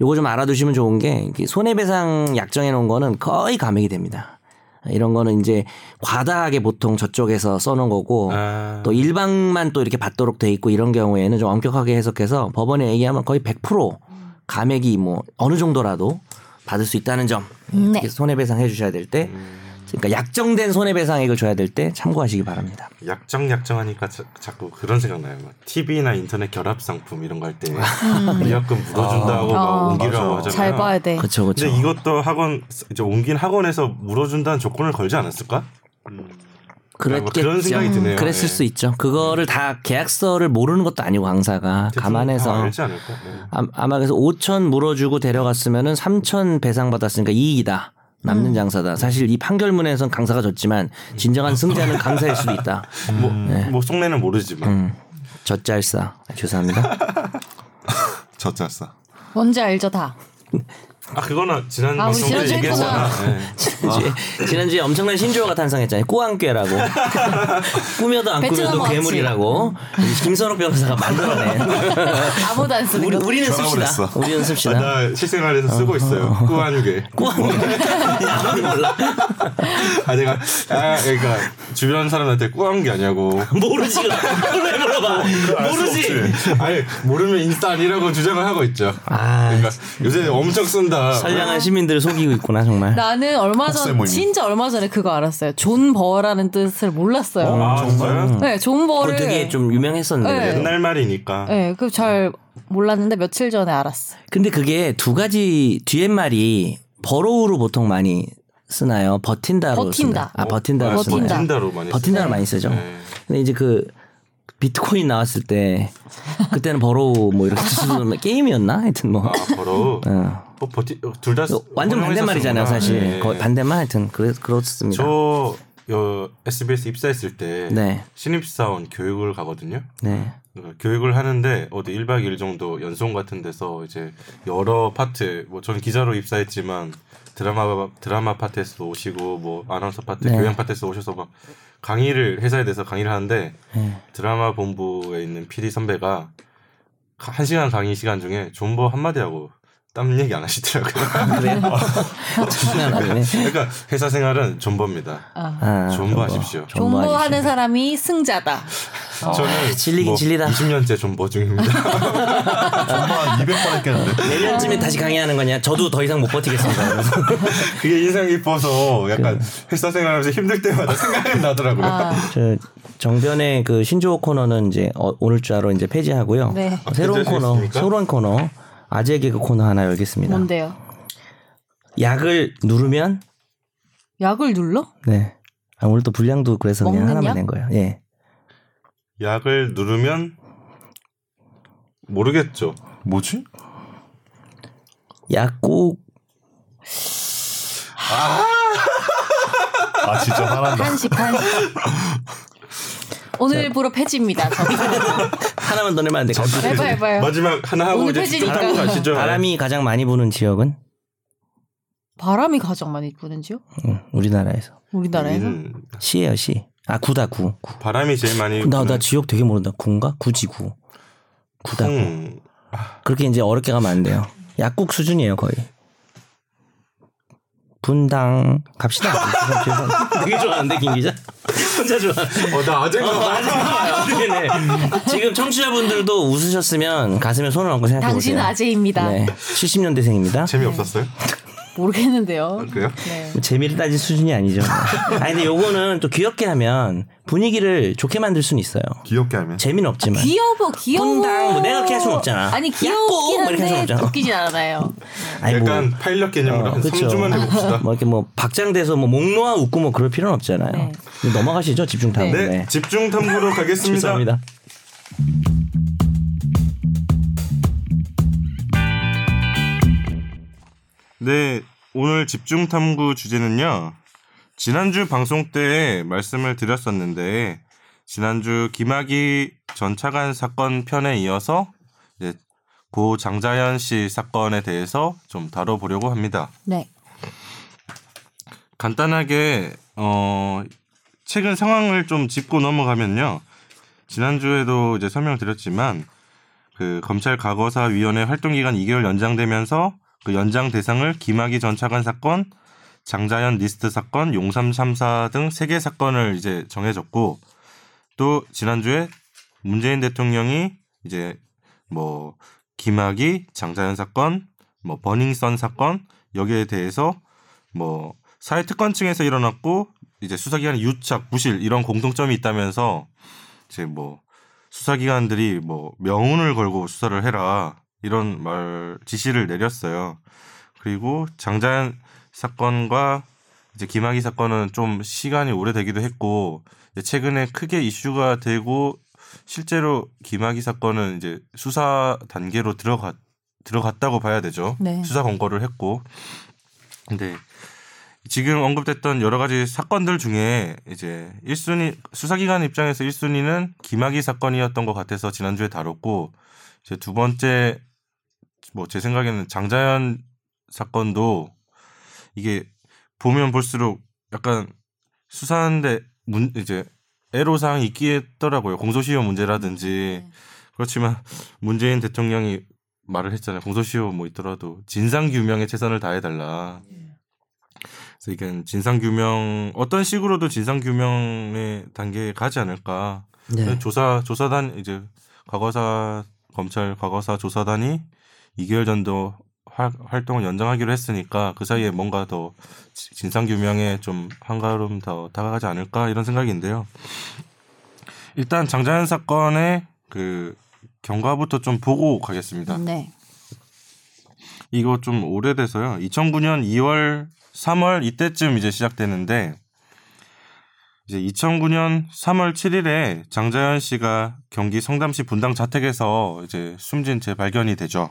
요거 좀 알아두시면 좋은 게 손해배상 약정해 놓은 거는 거의 감액이 됩니다. 이런 거는 이제 과다하게 보통 저쪽에서 써놓은 거고 아. 또 일방만 또 이렇게 받도록 돼 있고 이런 경우에는 좀 엄격하게 해석해서 법원에 얘기하면 거의 100% 감액이 뭐 어느 정도라도 받을 수 있다는 점 네. 특히 손해배상 해주셔야 될때 그러니까 약정된 손해배상액을 줘야 될 때 참고하시기 바랍니다. 약정 약정하니까 자, 자꾸 그런 생각 나요. 막 TV나 인터넷 결합 상품 이런 거 할 때 위약금 물어준다고 막 아. 옮기라고 맞아. 하잖아요. 잘 봐야 돼. 그렇죠, 그렇죠. 근데 이것도 학원 이제 옮긴 학원에서 물어준다는 조건을 걸지 않았을까? 그랬겠죠. 그런 생각이 드네요. 그랬을 예. 수 있죠. 그거를 다 계약서를 모르는 것도 아니고 강사가 감안해서 알지 않을까? 네. 아, 아마 그래서 5천 물어주고 데려갔으면은 3천 배상 받았으니까 이익이다. 남는 음. 장사다. 사실 이 판결문에선 강사가 졌지만 진정한 승자는 강사일 수도 있다. 뭐, 뭐 속내는 모르지만 음, 젖잘싸. 죄송합니다. 젖잘싸. 뭔지 알죠 다. 아 그거는 지난 아, 방송 때 얘기했잖아. 네. 지난주에, 지난주에 엄청난 신조어가 탄생했잖아요. 꾸안깨라고. 꾸며도 안 꾸며도. 괴물이라고. 김선욱 변호사가 만들어낸. 아무도 안 쓰는 우리, 거. 우리는 씁시다. 우리는 아, 씁시다. 나 실생활에서 쓰고 있어요. 꾸안꾸. 꾸안꾸. 아무도 몰라. 아 내가 아 그러니까 주변 사람한테 게 아니냐고. 모르지. 왜 물어봐. 모르지. 아니 모르면 인싸 아니라고 주장을 하고 있죠. 아, 그러니까 요새 엄청 쓴다. 선량한 시민들을 속이고 있구나 정말. 나는 얼마 전. 진짜 얼마 전에 그거 알았어요. 존버라는 뜻을 몰랐어요. 아 진짜요? 네, 존버를 되게 좀 유명했었는데. 네. 옛날 말이니까. 네, 그 잘 몰랐는데 며칠 전에 알았어요. 근데 그게 두 가지 뒤에 말이 burrow로 보통 많이 쓰나요? 버틴다로 버틴다. 쓰나? 아 버틴다로 아, 쓰나요? 버틴다. 버틴다로 많이 버틴다를 쓰죠. 많이 쓰죠. 네. 근데 이제 그 비트코인 나왔을 때 그때는 burrow 뭐 이렇게 게임이었나? 하여튼 뭐아 바로 어. 뭐 버티 둘다 완전 반대말이잖아요, 사실. 네. 거의 반대말 하여튼 그래 그렇습니다. 저 여, SBS 입사했을 때 네. 신입사원 교육을 가거든요. 네. 그러니까 교육을 하는데 어디 1박 2일 정도 연수원 같은 데서 이제 여러 파트 뭐 저는 기자로 입사했지만 드라마 드라마 파트에서도 오시고 뭐 아나운서 파트 네. 교양 파트에서 오셔서 막 강의를 회사에 대해서 강의를 하는데 네. 드라마 본부에 있는 PD 선배가 가- 한 시간 강의 시간 중에 존버 한 마디 하고 딴 얘기 안 하시더라고요. 그래요? 장난 아니네. 그러니까 회사 생활은 존버입니다. 아. 아, 존버하십시오. 존버하는 사람이 승자다. 저는 질리긴 뭐 질리다. 20년째 존버 중입니다. 정말 한 200번 했겠는데. 내년쯤에 다시 강의하는 거냐? 저도 더 이상 못 버티겠습니다. 그게 인상 깊어서 약간 회사 생활하면서 힘들 때마다 생각이 나더라고요. 아, 저 정변의 그 신조어 코너는 이제 어, 오늘 주로 이제 폐지하고요. 네. 어, 새로운 코너? 새로운 코너 아재 개그 코너 하나 열겠습니다. 뭔데요? 약을 누르면 약을 눌러? 네. 아, 오늘 또 분량도 그래서 그냥 하나만 약? 낸 거예요. 예. 약을 누르면 모르겠죠. 뭐지? 약국 아 진짜 화난다. 한식 한식. 오늘부로 폐지입니다. 저. 하나만 더 내면 안 돼. 갑자기. 해봐 해봐요. 마지막 하나 하고 오늘 이제 탐구 가시죠. 바람이 가장 많이 부는 지역은 바람이 가장 많이 부는지요? 응, 우리나라에서 우리나라에서? 음, 시예요 시. 아 구다 구. 구. 바람이 제일 많이 나, 나 부는 지역 되게 모른다. 구인가? 구지 구. 구다 구. 콩. 그렇게 이제 어렵게 가면 안 돼요. 약국 수준이에요 거의. 분당 갑시다. 되게 좋아하는데 김 기자. 혼자 좋아. 어, 나 아재가 네네. 지금 청취자분들도 웃으셨으면 가슴에 손을 얹고 생각해 보세요. 당신은 아재입니다. 네. 70년대생입니다. 재미없었어요? 모르겠는데요. 그래요? 네. 뭐 재미를 따질 수준이 아니죠. 아니 근데 요거는 또 귀엽게 하면 분위기를 좋게 만들 수는 있어요. 귀엽게 하면. 재미는 없지만. 귀여워 귀여워. 분당 뭐 내가 그렇게 할 수는 없잖아. 아니 귀엽긴 뭐 이렇게 할 수는 한데 없잖아. 웃기진 않아요. 아니 뭐 약간 파일럿 개념으로 한 그쵸. 3주만 해봅시다. 뭐 이렇게 뭐 박장돼서 뭐 목 놓아 웃고 뭐 그럴 필요는 없잖아요. 네. 넘어가시죠 집중 탐구. 네, 네. 집중 탐구로 가겠습니다. 죄송합니다. 네, 오늘 집중 탐구 주제는요. 지난주 방송 때 말씀을 드렸었는데 지난주 김학의 전 차관 사건 편에 이어서 이제 고 장자연 씨 사건에 대해서 좀 다뤄보려고 합니다. 네. 간단하게 어 최근 상황을 좀 짚고 넘어가면요. 지난주에도 이제 설명드렸지만 그 검찰 과거사 위원회 활동 기간 2개월 연장되면서 그 연장 대상을 김학의 전 차관 사건, 장자연 리스트 사건, 용삼 참사 등 세 개 사건을 이제 정해졌고 또 지난주에 문재인 대통령이 이제 뭐 김학의, 장자연 사건, 뭐 버닝썬 사건 여기에 대해서 뭐 사회 특권층에서 일어났고 이제 수사기관의 유착, 부실 이런 공통점이 있다면서 이제 뭐 수사기관들이 뭐 명운을 걸고 수사를 해라 이런 말 지시를 내렸어요. 그리고 장자연 사건과 이제 김학의 사건은 좀 시간이 오래되기도 했고 최근에 크게 이슈가 되고 실제로 김학의 사건은 이제 수사 단계로 들어갔 들어갔다고 봐야 되죠. 네. 수사 권고를 했고 근데 지금 언급됐던 여러 가지 사건들 중에 이제 1순위 수사기관 입장에서 1순위는 김학의 사건이었던 것 같아서 지난주에 다뤘고 이제 두 번째 뭐 제 생각에는 장자연 사건도 이게 보면 볼수록 약간 수사하는데 문 이제 애로사항이 있긴 했더라고요. 공소시효 문제라든지. 그렇지만 문재인 대통령이 말을 했잖아요. 공소시효 뭐 있더라도 진상 규명에 최선을 다해 달라. 그래서 이게 진상 규명 어떤 식으로도 진상 규명의 단계에 가지 않을까. 네. 조사 조사단 이제 과거사 검찰 과거사 조사단이 2개월 전도 활, 활동을 연장하기로 했으니까 그 사이에 뭔가 더 진상 규명에 좀 한 걸음 더 다가가지 않을까 이런 생각인데요. 일단 장자연 사건의 그 경과부터 좀 보고 가겠습니다. 네. 이거 좀 오래돼서요. 2009년 2월, 3월 이때쯤 이제 시작되는데 이제 2009년 3월 7일에 장자연 씨가 경기 성담시 분당 자택에서 이제 숨진 채 발견이 되죠.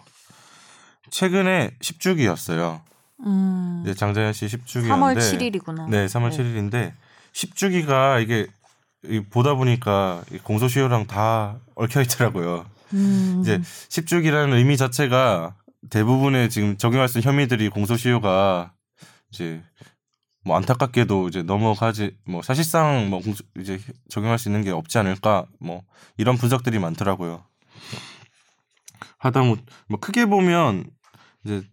최근에 10주기였어요. 음. 이제 장자연 씨 10주기였는데 3월 7일이구나. 네, 3월 7일인데 10주기가 이게 이 보다 보니까 이 공소시효랑 다 얽혀 있더라고요. 음. 이제 10주기라는 의미 자체가 대부분의 지금 적용할 수 있는 혐의들이 공소시효가 이제 뭐 안타깝게도 이제 넘어가지 뭐 사실상 뭐 공소, 이제 적용할 수 있는 게 없지 않을까 뭐 이런 분석들이 많더라고요. 하다 못 뭐 크게 보면 이제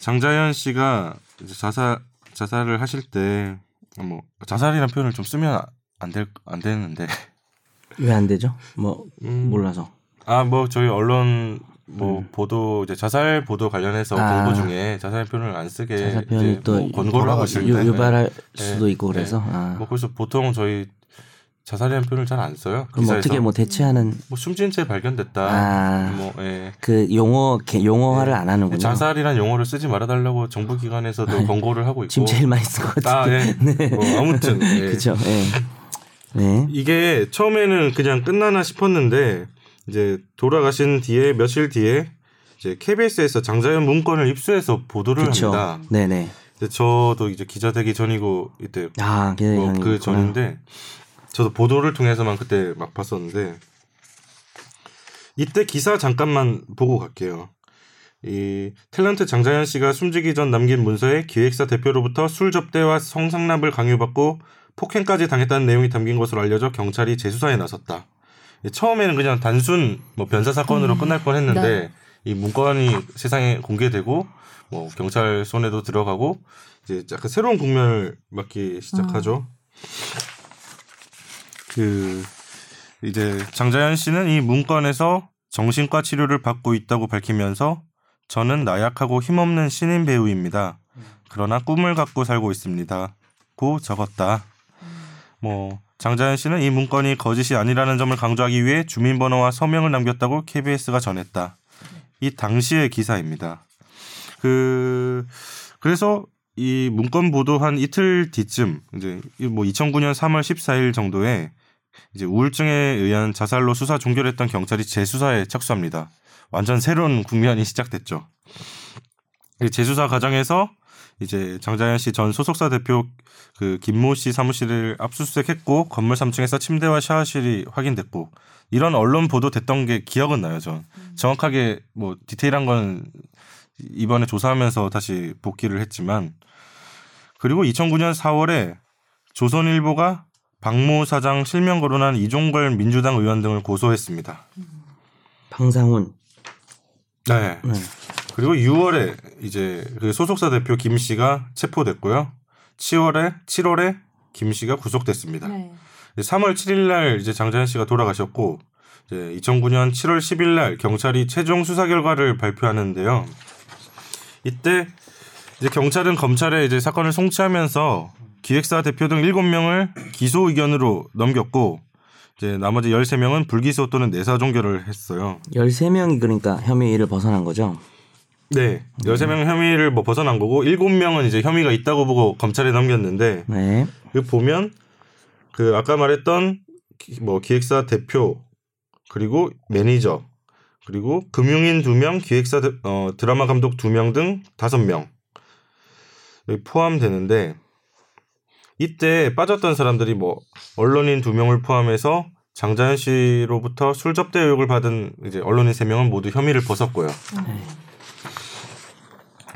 장자연 씨가 이제 자살 자살을 하실 때 뭐 자살이라는 표현을 좀 쓰면 안 될 안 되는데 왜 안 되죠? 뭐 음. 몰라서. 아 뭐 저희 언론 뭐 음. 보도 이제 자살 보도 관련해서 아. 공고 중에 자살 표현을 안 쓰게 자살 표현이 네, 또뭐 권고를 하고 있을 유, 때 유발할 네. 수도 있고 네. 그래서 아. 뭐 그래서 보통 저희 자살이라는 표현을 잘 안 써요. 그럼 기사에서. 어떻게 뭐 대체하는 뭐 숨진 채 발견됐다. 아. 뭐 예. 그 용어 개- 용어화를 안 하는군요. 자살이란 용어를 쓰지 말아달라고 정부 기관에서도 권고를 하고 있고. 지금 제일 많이 쓴것 아. 예. 뭐 아무튼 예. 그렇죠. 예. 네. 이게 처음에는 그냥 끝나나 싶었는데 이제 돌아가신 뒤에 며칠 뒤에 이제 KBS에서 장자연 문건을 입수해서 보도를 그렇죠. 합니다. 네네. 근데 저도 이제 기자 되기 전이고 이때 아, 뭐. 그 전인데 저도 보도를 통해서만 그때 막 봤었는데 이때 기사 잠깐만 보고 갈게요. 이 탤런트 장자연 씨가 숨지기 전 남긴 문서에 기획사 대표로부터 술 접대와 성상납을 강요받고 폭행까지 당했다는 내용이 담긴 것으로 알려져 경찰이 재수사에 나섰다. 처음에는 그냥 단순 뭐 변사 사건으로 끝날 뻔했는데 네. 이 문건이 세상에 공개되고 뭐 경찰 손에도 들어가고 이제 약간 새로운 국면을 맞기 시작하죠. 그 이제 장자연 씨는 이 문건에서 정신과 치료를 받고 있다고 밝히면서 저는 나약하고 힘없는 신인 배우입니다. 그러나 꿈을 갖고 살고 있습니다. 고 적었다. 뭐 장자연 씨는 이 문건이 거짓이 아니라는 점을 강조하기 위해 주민번호와 서명을 남겼다고 KBS가 전했다. 이 당시의 기사입니다. 그 그래서 이 문건 보도 한 이틀 뒤쯤 이제 이뭐 2009년 3월 14일 정도에 이제 우울증에 의한 자살로 수사 종결했던 경찰이 재수사에 착수합니다. 완전 새로운 국면이 시작됐죠. 이 재수사 과정에서 이제 장자연 씨 전 소속사 대표 그 김모 씨 사무실을 압수수색했고 건물 3층에서 침대와 샤워실이 확인됐고 이런 언론 보도 됐던 게 기억은 나요. 전 정확하게 뭐 디테일한 건 이번에 조사하면서 다시 복귀를 했지만 그리고 2009년 4월에 조선일보가 박모 사장 실명 거론한 이종걸 민주당 의원 등을 고소했습니다. 방상훈. 네. 네. 그리고 6월에 이제 그 소속사 대표 김 씨가 체포됐고요. 7월에 7월에 김 씨가 구속됐습니다. 네. 3월 7일 날 이제 장자연 씨가 돌아가셨고 이제 2009년 7월 10일 날 경찰이 최종 수사 결과를 발표하는데요. 이때 이제 경찰은 검찰에 이제 사건을 송치하면서 기획사 대표 등 7명을 기소 의견으로 넘겼고 이제 나머지 13명은 불기소 또는 내사 종결을 했어요. 13명이 그러니까 혐의를 벗어난 거죠. 네. 13명 혐의를 뭐 벗어난 거고 7명은 이제 혐의가 있다고 보고 검찰에 넘겼는데 네. 그 보면 그 아까 말했던 기- 뭐 기획사 대표 그리고 매니저 그리고 금융인 2명, 기획사 드- 어, 드라마 감독 2명 등 5명 여기 포함되는데 이때 빠졌던 사람들이 뭐 언론인 2명을 포함해서 장자연 씨로부터 술 접대 의혹을 받은 이제 언론인 3명은 모두 혐의를 벗었고요.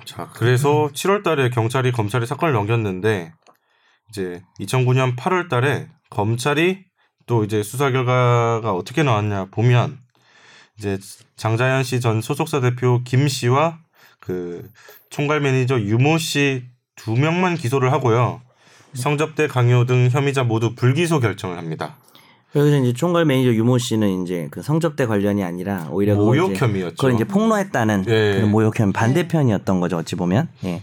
자, 그래서 7월 달에 경찰이 검찰에 사건을 넘겼는데 이제 2009년 8월 달에 검찰이 또 이제 수사 결과가 어떻게 나왔냐 보면 이제 장자연 씨 전 소속사 대표 김 씨와 그 총괄 매니저 유모 씨 두 명만 기소를 하고요. 성접대 강요 등 혐의자 모두 불기소 결정을 합니다. 여기서 이제 총괄 매니저 유모 씨는 이제 그 성접대 관련이 아니라 오히려 모욕 혐의였죠. 그걸 이제 폭로했다는 예. 그런 모욕 혐의 반대편이었던 거죠 어찌 보면. 예.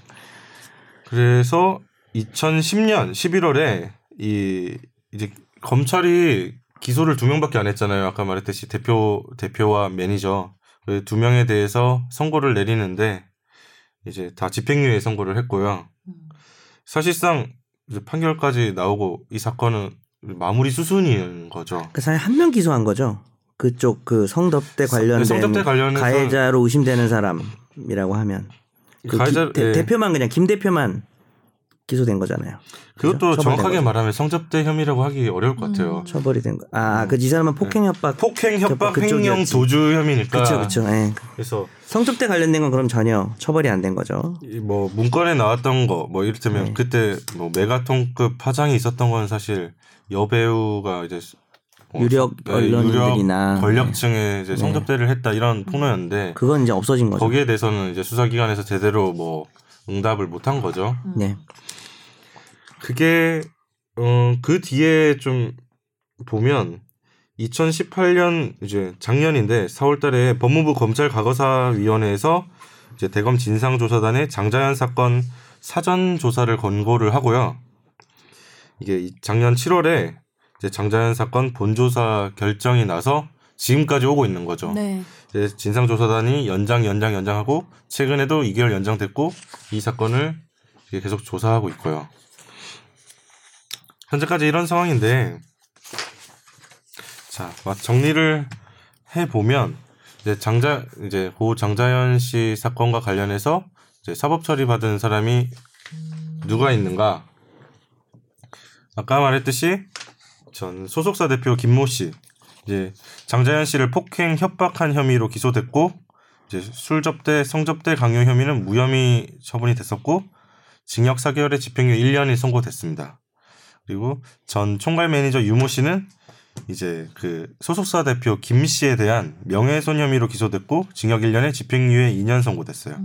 그래서 2010년 11월에 이 이제 검찰이 기소를 두 명밖에 안 했잖아요. 아까 말했듯이 대표 대표와 매니저 그 두 명에 대해서 선고를 내리는데 이제 다 집행유예 선고를 했고요. 사실상 이제 판결까지 나오고 이 사건은 마무리 수순인 거죠. 그 사실 한명 기소한 거죠. 그쪽 그 성접대 관련된 성접대 가해자로 의심되는 사람이라고 하면 그 가해자 기- 대, 예. 대표만 그냥 김 대표만 기소된 거잖아요. 그것도 그죠? 처벌된 정확하게. 말하면 성접대 혐의라고 하기 어려울 것 같아요. 처벌이 된 거. 아, 그 이 사람은 폭행 협박. 폭행, 협박, 그쪽이었지. 횡령, 도주 혐의니까. 그렇죠, 그렇죠. 예. 그래서 성접대 관련된 건 그럼 전혀 처벌이 안 된 거죠. 이뭐 문건에 나왔던 거 뭐 이를테면 네. 그때 뭐 메가톤급 파장이 있었던 건 사실 여배우가 이제 어, 유력 네, 언론인들이나 유력 권력층에 이제 성접대를 했다 이런 폭로였는데 그건 이제 없어진 거죠. 거기에 대해서는 이제 수사기관에서 제대로 뭐 응답을 못한 거죠. 네. 그게 어 그 뒤에 좀 보면 2018년 이제 작년인데 4월달에 법무부 검찰 과거사위원회에서 이제 대검 진상조사단에 장자연 사건 사전 조사를 권고를 하고요. 이게 이- 작년 7월에 이제 장자연 사건 본조사 결정이 나서 지금까지 오고 있는 거죠. 네. 이제 진상조사단이 연장 연장 연장하고 최근에도 2개월 연장됐고 이 사건을 계속 조사하고 있고요. 현재까지 이런 상황인데 자, 막 정리를 해 보면 이제 장자 이제 고 장자연 씨 사건과 관련해서 이제 사법 처리 받은 사람이 누가 있는가? 아까 말했듯이 전 소속사 대표 김모 씨 이제 장자연 씨를 폭행 협박한 혐의로 기소됐고 이제 술 접대 성접대 강요 혐의는 무혐의 처분이 됐었고 징역 4개월의 집행유예 1년이 선고됐습니다. 그리고 전 총괄 매니저 유모 씨는 이제 그 소속사 대표 김 씨에 대한 명예훼손 혐의로 기소됐고 징역 1년에 집행유예 2년 선고됐어요.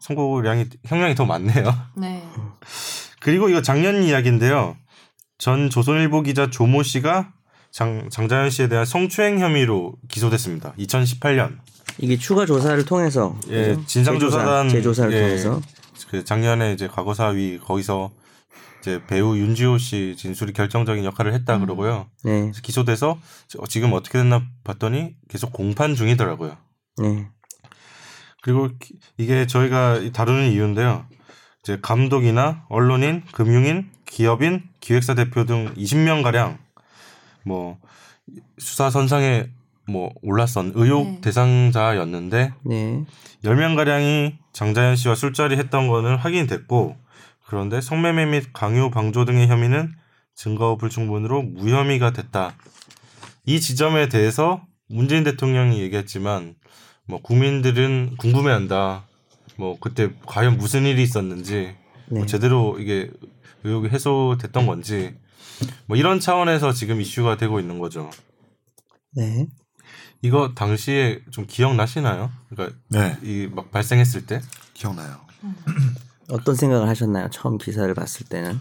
선고량이 형량이 더 많네요. 네. 그리고 이거 작년 이야기인데요. 전 조선일보 기자 조모 씨가 장, 장자연 씨에 대한 성추행 혐의로 기소됐습니다. 2018년. 이게 추가 조사를 통해서 예? 진상조사단 재조사, 를 예, 통해서 그 작년에 이제 과거사위 거기서 이제 배우 윤지호 씨 진술이 결정적인 역할을 했다 그러고요. 네. 기소돼서 지금 어떻게 됐나 봤더니 계속 공판 중이더라고요. 네. 그리고 기- 이게 저희가 다루는 이유인데요. 이제 감독이나 언론인, 금융인, 기업인, 기획사 대표 등 20명 가량 뭐 수사 선상에 뭐 올랐던 의혹 네. 대상자였는데 네. 10명 가량이 장자연 씨와 술자리 했던 거는 확인됐고 그런데 성매매 및 강요 방조 등의 혐의는 증거 불충분으로 무혐의가 됐다. 이 지점에 대해서 문재인 대통령이 얘기했지만 뭐 국민들은 궁금해한다. 뭐 그때 과연 무슨 일이 있었는지 뭐 네. 제대로 이게 의혹이 해소됐던 건지 뭐 이런 차원에서 지금 이슈가 되고 있는 거죠. 네. 이거 당시에 좀 기억나시나요? 그러니까 네, 이 막 발생했을 때 기억나요. 어떤 생각을 하셨나요? 처음 기사를 봤을 때는.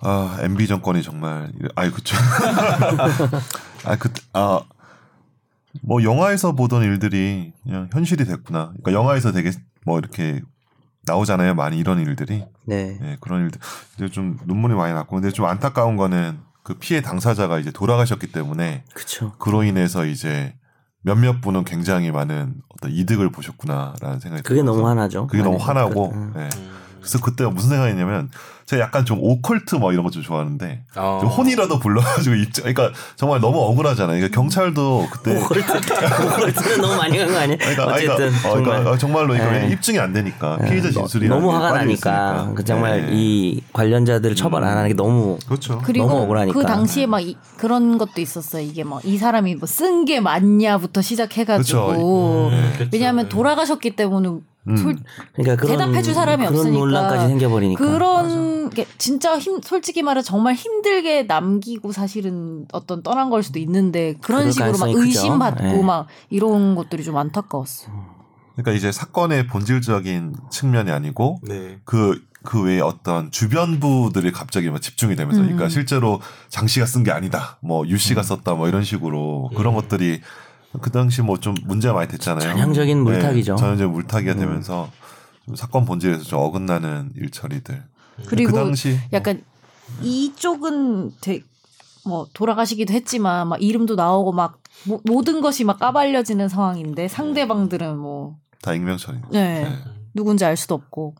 아, MB 정권이 정말 아이 그쵸. 아, 그 아, 뭐 영화에서 보던 일들이 그냥 현실이 됐구나. 그러니까 영화에서 되게 뭐 이렇게 나오잖아요. 많이 이런 일들이. 네. 네, 그런 일들. 이제 좀 눈물이 많이 났고 근데 좀 안타까운 거는 그 피해 당사자가 이제 돌아가셨기 때문에 그쵸. 그로 인해서 이제 몇몇 분은 굉장히 많은 어떤 이득을 보셨구나라는 생각이 그게 들어서 너무 화나죠. 그게 너무 화나고 그, 음. 예. 그래서 그때 무슨 생각했냐면 제가 약간 좀 오컬트 뭐 이런 거좀 좋아하는데 어. 좀 혼이라도 불러가지고 입장 그러니까 정말 너무 억울하잖아요. 그러니까 경찰도 그때 오컬트는 너무 많이 간 거 아니에요? 그러니까, 어쨌든 그러니까, 어, 그러니까 정말 정말로 이거 예. 입증이 안 되니까 피해자 너- 진술이 너무 화가 나니까 그 정말 이 관련자들을 처벌 안 하는 게 너무 그렇죠. 그리고 너무 억울하니까. 그 당시에 막 이, 그런 것도 있었어요. 이게 막 이 사람이 뭐 쓴 게 맞냐부터 시작해가지고. 그쵸. 왜냐하면 네. 돌아가셨기 때문에 음. 솔, 그러니까 그런 대답해줄 사람이 그런 없으니까 논란까지 생겨버리니까 그런 게 진짜 힘 솔직히 말해 정말 힘들게 남기고 사실은 어떤 떠난 걸 수도 있는데 그런 식으로 막. 의심받고 예. 막 이런 것들이 좀 안타까웠어. 그러니까 이제 사건의 본질적인 측면이 아니고 네. 그, 그 외에 어떤 주변부들이 갑자기 막 집중이 되면서, 음. 그러니까 실제로 장 씨가 쓴 게 아니다, 뭐 유 씨가 썼다, 뭐 이런 식으로 그런 음. 것들이 그 당시 뭐 좀 문제가 많이 됐잖아요. 전형적인 물타기죠. 네, 전형적인 물타기가 되면서 좀 사건 본질에서 좀 어긋나는 일처리들. 그리고 그 당시 약간 이쪽은 되, 뭐 돌아가시기도 했지만 막 이름도 나오고 막 모, 모든 것이 막 까발려지는 상황인데 상대방들은 뭐 다 익명 처리. 네. 네. 누군지 알 수도 없고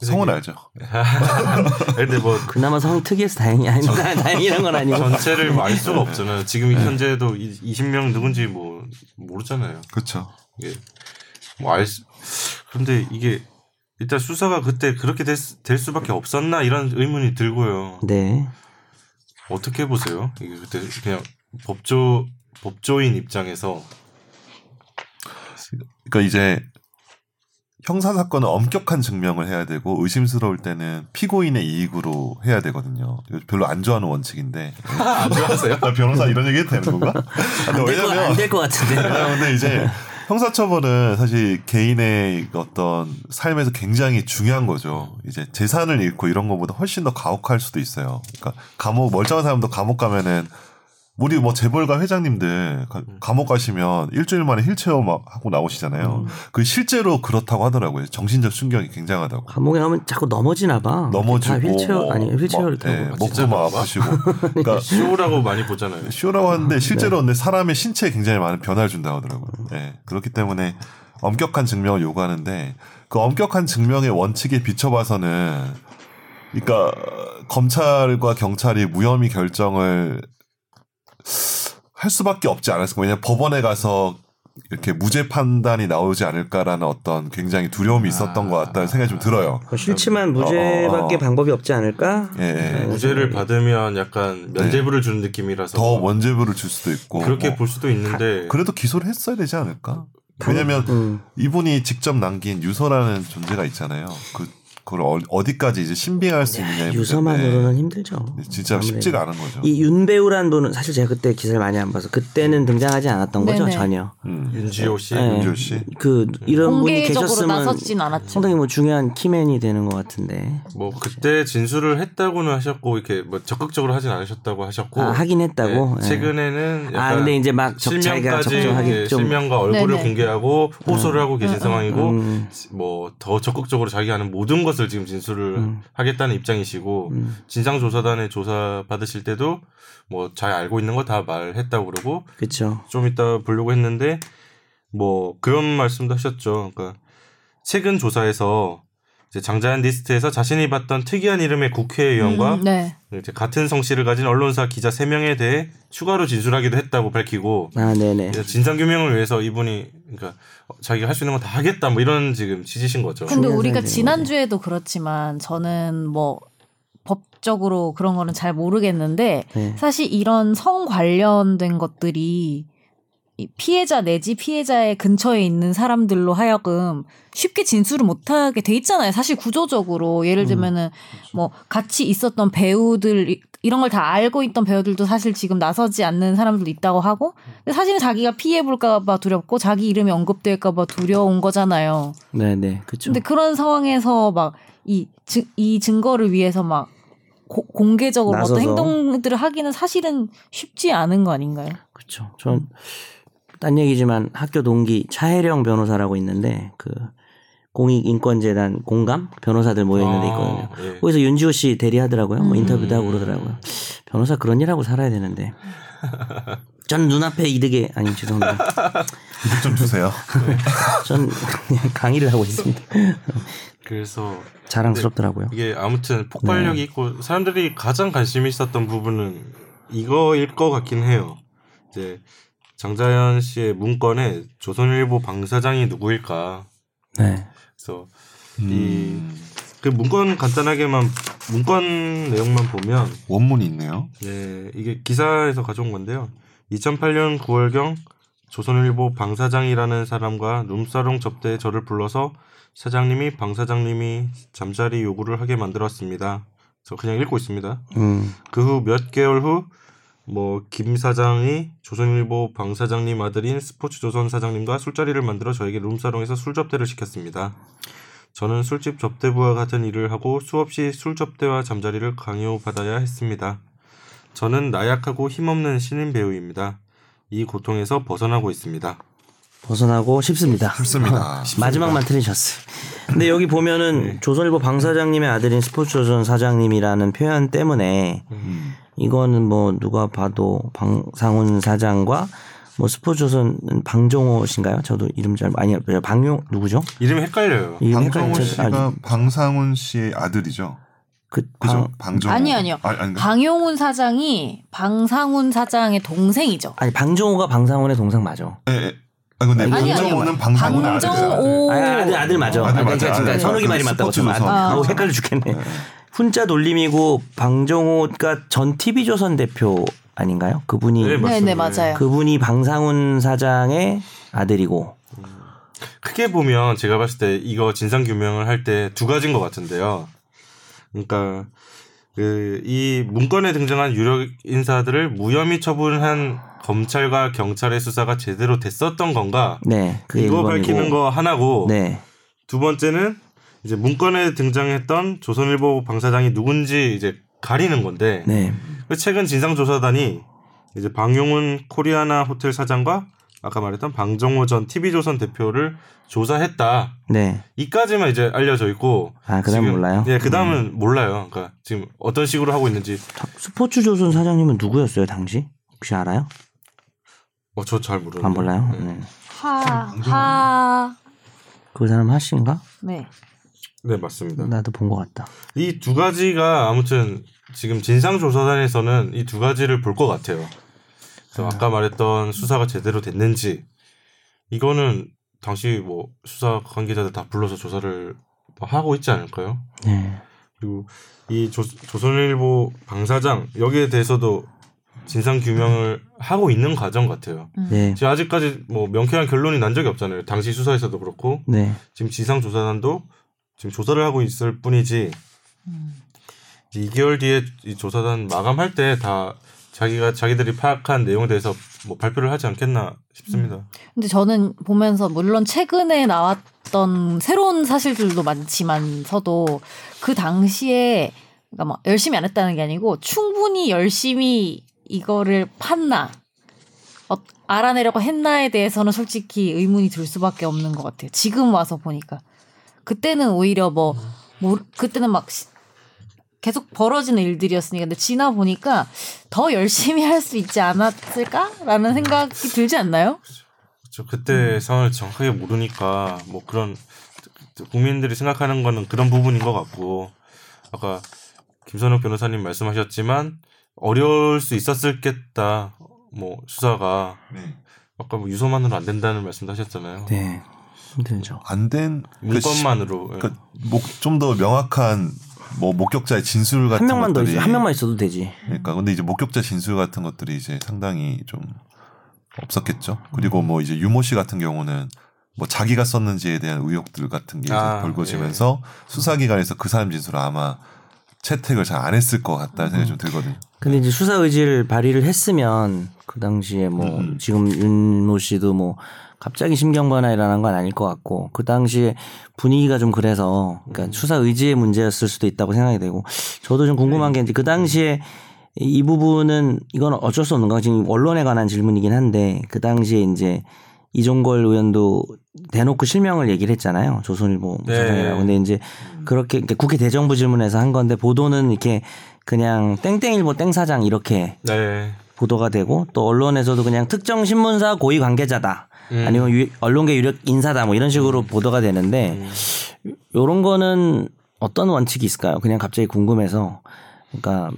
성은 알죠. 근데 뭐 그나마 성 특이해서 다행이 아닙니다. 다행이란 건 아니고 전체를 뭐 알 수가 없잖아요. 지금 현재도 20명 누군지 뭐 모르잖아요. 그렇죠. 이게 뭐알 수... 그런데 이게 일단 수사가 그때 그렇게 됐, 될 수밖에 없었나 이런 의문이 들고요. 네. 어떻게 보세요? 이게 그때 그냥 법조 법조인 입장에서 그러니까 이제 형사 사건은 엄격한 증명을 해야 되고 의심스러울 때는 피고인의 이익으로 해야 되거든요. 별로 안 좋아하는 원칙인데. 안 좋아하세요? 나 변호사 이런 얘기 해도 되는 건가? 근데 왜냐면 안 될 것 같은데. 근데 이제 형사처벌은 사실 개인의 어떤 삶에서 굉장히 중요한 거죠. 이제 재산을 잃고 이런 것보다 훨씬 더 가혹할 수도 있어요. 그러니까 감옥 멀쩡한 사람도 감옥 가면은 우리 뭐 재벌가 회장님들 가- 감옥 가시면 일주일 만에 힐체어 막 하고 나오시잖아요. 그 실제로 그렇다고 하더라고요. 정신적 충격이 굉장하다고. 감옥에 가면 자꾸 넘어지나 봐. 넘어지고 다 휠체어 뭐, 아니 휠체어를 뭐, 타고. 예, 가지. 목도 막 아프시고. 그러니까 쇼라고 많이 보잖아요. 쇼라고 네. 하는데 실제로 근데 사람의 신체에 굉장히 많은 변화를 준다 고 하더라고요. 예. 그렇기 때문에 엄격한 증명을 요구하는데 그 엄격한 증명의 원칙에 비춰봐서는 그러니까 검찰과 경찰이 무혐의 결정을 할 수밖에 없지 않았을까. 왜냐하면 법원에 가서 이렇게 무죄 판단이 나오지 않을까라는 어떤 굉장히 두려움이 있었던 것 같다는 생각이 좀 들어요. 그 싫지만 무죄밖에 어, 어, 어. 방법이 없지 않을까? 예, 예. 무죄를 받으면 약간 면죄부를 주는 느낌이라서 더 원죄부를 줄 수도 있고 그렇게 뭐. 볼 수도 있는데 그래도 기소를 했어야 되지 않을까? 왜냐면 음. 이분이 직접 남긴 유서라는 존재가 있잖아요. 그 그걸 어- 어디까지 이제 신빙할 수 있느냐 유서만으로는 힘들죠. 진짜 아무래도. 쉽지가 않은 거죠. 이 윤배우란 분은 사실 제가 그때 기사를 많이 안 봐서 그때는 등장하지 않았던 거죠 네네. 전혀. 음. 윤지호 씨 네. 윤지호 씨. 그 이런 분이 공개적으로 계셨으면 나섰진 않았죠. 상당히 뭐 중요한 키맨이 되는 것 같은데 뭐 그때 진술을 했다고는 하셨고 이렇게 뭐 적극적으로 하진 않으셨다고 하셨고 아, 하긴 했다고. 네, 예. 최근에는 약간 아 근데 이제 막 적- 자기가 실명까지 적정하기 이제 좀 실명과 얼굴을 네네. 공개하고 호소를 하고 계신 음, 상황이고 음. 뭐더 적극적으로 자기 하는 모든 것을 지금 진술을 음. 하겠다는 입장이시고 진상조사단에 조사 받으실 때도 뭐 잘 알고 있는 거 다 말했다고 그러고 그렇죠. 좀 이따 보려고 했는데 뭐 그런 말씀도 하셨죠. 그러니까 최근 조사에서 장자연 리스트에서 자신이 봤던 특이한 이름의 국회의원과 음, 네. 이제 같은 성씨를 가진 언론사 기자 3명에 대해 추가로 진술하기도 했다고 밝히고 아 네네. 진상 규명을 위해서 이분이 그러니까 자기가 할 수 있는 건 다 하겠다 뭐 이런 지금 취지신 거죠. 근데 우리가 지난주에도 그렇지만 저는 뭐 법적으로 그런 거는 잘 모르겠는데 네. 사실 이런 성 관련된 것들이 이 피해자 내지 피해자의 근처에 있는 사람들로 하여금 쉽게 진술을 못하게 돼 있잖아요. 사실 구조적으로 예를 들면은 뭐 같이 있었던 배우들 이- 이런 걸 다 알고 있던 배우들도 사실 지금 나서지 않는 사람들도 있다고 하고 근데 사실은 자기가 피해 볼까봐 두렵고 자기 이름이 언급될까봐 두려운 거잖아요. 네네. 그렇죠. 근데 그런 상황에서 막이이 증거를 위해서 막 고- 공개적으로 어떤 나서서. 행동들을 하기는 사실은 쉽지 않은 거 아닌가요? 그렇죠. 전 딴 얘기지만 학교 동기 차혜령 변호사라고 있는데 그 공익인권재단 공감 변호사들 모여 있는 데 있거든요. 아, 예. 거기서 윤지호 씨 대리하더라고요. 뭐 음. 인터뷰도 하고 그러더라고요. 변호사 그런 일 하고 살아야 되는데. 전 눈앞에 이득에 아니 죄송합니다. 이득 좀 주세요. 전 그냥 강의를 하고 있습니다. 그래서 자랑스럽더라고요. 이게 아무튼 폭발력이 있고 사람들이 가장 관심이 있었던 부분은 이거일 것 같긴 해요. 이제 장자연 씨의 문건에 조선일보 방사장이 누구일까? 네. 그래서 음, 그 문건 간단하게만 문건 내용만 보면 원문이 있네요. 네, 이게 기사에서 가져온 건데요. 2008년 9월경 조선일보 방사장이라는 사람과 룸사롱 접대에 저를 불러서 사장님이 방사장님이 잠자리 요구를 하게 만들었습니다. 저 그냥 읽고 있습니다. 음. 그후 몇 개월 후 뭐 김 사장이 조선일보 방 사장님 아들인 스포츠조선 사장님과 술자리를 만들어 저에게 룸사롱에서 술 접대를 시켰습니다. 저는 술집 접대부와 같은 일을 하고 수없이 술 접대와 잠자리를 강요받아야 했습니다. 저는 나약하고 힘없는 신인 배우입니다. 이 고통에서 벗어나고 있습니다. 벗어나고 싶습니다. 쉽습니다. 마지막만 틀리셨어요. 근데 여기 보면은 조선일보 방 사장님의 아들인 스포츠조선 사장님이라는 표현 때문에 음. 이거는 뭐 누가 봐도 방상훈 사장과 뭐 스포츠조선 방종호 씨인가요? 저도 이름 잘 아니요 방용 누구죠? 이름이 헷갈려요. 이름 방정호 헷갈려- 씨가 아, 방상훈 씨의 아들이죠. 그? 방, 방정호. 아니 아니요. 아, 아닌가? 방용훈 사장이 방상훈 사장의 동생이죠. 아니 방종호가 방상훈의 동생 맞아. 예, 예. 아 근데 아니, 방정호는 아들이잖아. 방정호 아, 아들 아들 맞아. 아들 아, 맞아, 그러니까 아들. 선욱이 그 말이 맞다고 좀 아, 아, 조선. 헷갈려 죽겠네. 훈자 돌림이고 방종호가 전 TV조선 대표 아닌가요? 그분이 네, 네, 맞습니다. 네, 맞아요. 그분이 방상훈 사장의 아들이고 크게 보면 제가 봤을 때 이거 진상 규명을 할 때 두 가지인 것 같은데요. 그러니까 그 이 문건에 등장한 유력 인사들을 무혐의 처분한 검찰과 경찰의 수사가 제대로 됐었던 건가? 네, 그 이거 1번이고. 밝히는 거 하나고 네. 두 번째는 이제 문건에 등장했던 조선일보 방사장이 누군지 이제 가리는 건데 네. 그 최근 진상조사단이 이제 방용훈 코리아나 호텔 사장과 아까 말했던 방정호 전 TV조선 대표를 조사했다. 네. 이까지만 이제 알려져 있고. 아, 그다음 지금- 몰라요? 음. 네, 그 다음은 몰라요. 그러니까 지금 어떤 식으로 하고 있는지. 스포츠조선 사장님은 누구였어요, 당시? 혹시 알아요? 어, 저 잘 모르는데. 안 몰라요? 네. 네. 하, 하. 그 사람 하씨인가? 네. 네, 맞습니다. 나도 본 것 같다. 이 두 가지가 아무튼 지금 진상조사단에서는 이 두 가지를 볼 것 같아요. 그래서 아까 말했던 수사가 제대로 됐는지 이거는 당시 뭐 수사 관계자들 다 불러서 조사를 뭐 하고 있지 않을까요? 네. 그리고 이 조, 조선일보 방사장 여기에 대해서도 진상 규명을 하고 있는 과정 같아요. 네. 지금 아직까지 뭐 명쾌한 결론이 난 적이 없잖아요. 당시 수사에서도 그렇고 네. 지금 지상 조사단도 지금 조사를 하고 있을 뿐이지 음. 이제 2개월 뒤에 이 조사단 마감할 때 다 자기가 자기들이 파악한 내용에 대해서 뭐 발표를 하지 않겠나 싶습니다. 근데 저는 보면서 물론 최근에 나왔던 새로운 사실들도 많지만서도 그 당시에 그러니까 막 열심히 안 했다는 게 아니고 충분히 열심히 이거를 팠나 어, 알아내려고 했나에 대해서는 솔직히 의문이 들 수밖에 없는 것 같아요. 지금 와서 보니까 그때는 오히려 뭐, 뭐 그때는 막 시- 계속 벌어지는 일들이었으니까 근데 지나 보니까 더 열심히 할 수 있지 않았을까라는 생각이 들지 않나요? 그렇죠. 그때 상황을 정확하게 모르니까 뭐 그런 국민들이 생각하는 거는 그런 부분인 것 같고 아까 김선욱 변호사님 말씀하셨지만 어려울 수 있었을겠다. 뭐 수사가 네. 아까 뭐 유서만으로 안 된다는 말씀도 하셨잖아요. 네. 힘들죠. 안된 문건만으로 예. 좀더 명확한 뭐 목격자의 진술 같은 한 명만 더 것들이 있어. 한 명만 있어도 되지. 그러니까 근데 이제 목격자 진술 같은 것들이 이제 상당히 좀 없었겠죠. 그리고 뭐 이제 유모 씨 같은 경우는 뭐 자기가 썼는지에 대한 의혹들 같은 게 이제 아, 벌거지면서 수사기관에서 그 사람 진술을 아마 채택을 잘 안 했을 것 같다는 생각이 좀 들거든요. 근데 이제 수사 의지를 발휘를 했으면 그 당시에 뭐 음. 지금 윤모 씨도 뭐 갑자기 심경 변화 일어난 건 아닐 것 같고 그 당시에 분위기가 좀 그래서 그러니까 수사 의지의 문제였을 수도 있다고 생각이 되고 저도 좀 궁금한 게 이제 그 당시에 이 부분은 이건 어쩔 수 없는 거 지금 언론에 관한 질문이긴 한데 그 당시에 이제 이종걸 의원도 대놓고 실명을 얘기를 했잖아요. 조선일보 네. 사장이라고. 근데 이제 그렇게 이렇게 국회 대정부 질문에서 한 건데 보도는 이렇게 그냥 땡땡일보 땡사장 이렇게 네. 보도가 되고 또 언론에서도 그냥 특정 신문사 고위 관계자다 아니면 유- 언론계 유력 인사다 뭐 이런 식으로 보도가 되는데 요런 거는 어떤 원칙이 있을까요? 그냥 갑자기 궁금해서 그러니까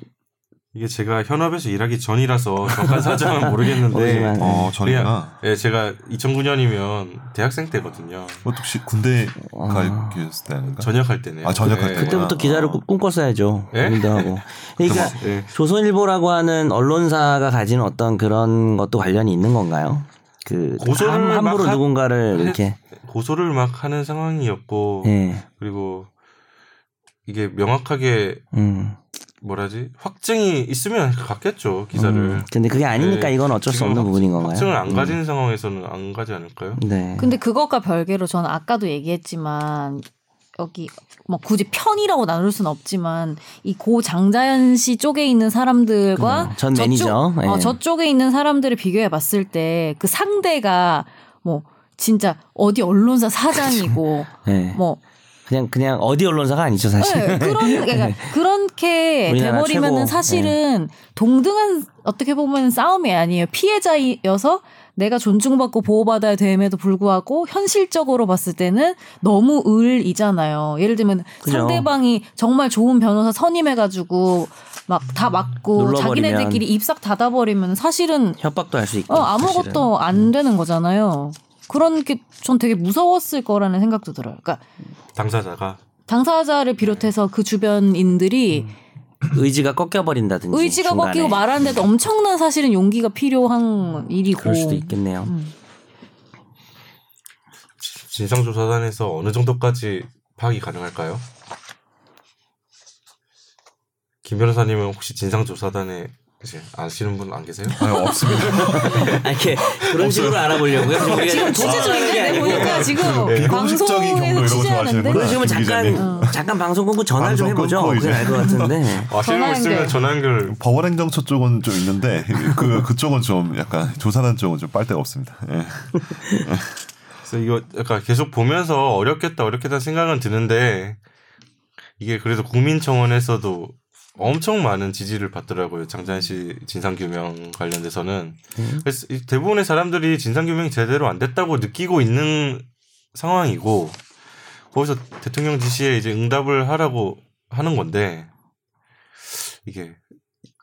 이게 제가 현업에서 일하기 전이라서 정확한 사정은 모르겠는데 모르지만, 어, 저희가 예, 제가 2000년이면 대학생 때거든요. 뭐 혹시 군대 아. 가 계셨을 때 아닌가? 전역할 때네요. 아, 전역할 예. 때구나. 그때부터 기자를 꿈- 꿈꿨어야죠. 예? 고민도 하고. 그러니까 예. 조선일보라고 하는 언론사가 가지는 어떤 그런 것도 관련이 있는 건가요? 그 고소를 함, 함부로 막 하- 누군가를 했- 이렇게 고소를 막 하는 상황이었고 예. 그리고 이게 명확하게 음. 뭐라지 확증이 있으면 갔겠죠 기사를. 음. 근데 그게 아니니까 네. 이건 어쩔 수 없는 확- 부분인 건가요? 확증을 안 음. 가진 상황에서는 안 가지 않을까요? 네. 근데 그것과 별개로 저는 아까도 얘기했지만 여기 뭐 굳이 편이라고 나눌 수는 없지만 이 고 장자연 씨 쪽에 있는 사람들과 음, 전 매니저. 어, 예. 저쪽에 있는 사람들을 비교해 봤을 때 그 상대가 뭐 진짜 어디 언론사 사장이고 예. 뭐 그냥 그냥 어디 언론사가 아니죠 사실. 네, 그런 그러니까 그렇게 돼버리면은. 사실은 동등한 어떻게 보면 싸움이 아니에요. 피해자여서 내가 존중받고 보호받아야 됨에도 불구하고 현실적으로 봤을 때는 너무 을이잖아요. 예를 들면 그죠. 상대방이 정말 좋은 변호사 선임해가지고 막 다 맞고. 자기네들끼리 입싹 닫아버리면 사실은 협박도 할 수 있고. 어, 아무것도 안 되는 거잖아요. 그런 게 전 되게 무서웠을 거라는 생각도 들어요. 그러니까 당사자가 당사자를 비롯해서 그 주변인들이 사실은. 의지가 꺾여 버린다든지. 의지가 꺾이고 말하는데도 엄청난 사실은 용기가 필요한 일이고. 그럴 수도 있겠네요. 음. 진상조사단에서 어느 정도까지 파악이 가능할까요? 김 변호사님은 혹시 진상조사단에 이제 아시는 분 안 계세요? 아니, 없습니다. 아, 이렇게 그런 식으로 알아보려고요. 지금 우리가 지금 좀 취재 중인데 보니까 지금 비공식적인 경로 이런 방송에서 거 취재하는데. 그럼 지금은 김 잠깐 기자님. 잠깐 방송 끊고 전화를 좀 해보죠. 그게 이제. 알것 같은데. 전화 분 있으면. 전화 연결 법원행정처 쪽은 좀 있는데 그 그쪽은 좀 약간 조사단 쪽은 좀 빨데가 없습니다. 예. 그래서 이거 약간 계속 보면서 어렵겠다 어렵겠다 생각은 드는데 이게 그래도 국민청원에서도 엄청 많은 지지를 받더라고요 장자연 씨 진상규명 관련돼서는 그래서 이 대부분의 사람들이 진상규명이 제대로 안 됐다고 느끼고 있는 상황이고 거기서 대통령 지시에 이제 응답을 하라고 하는 건데 이게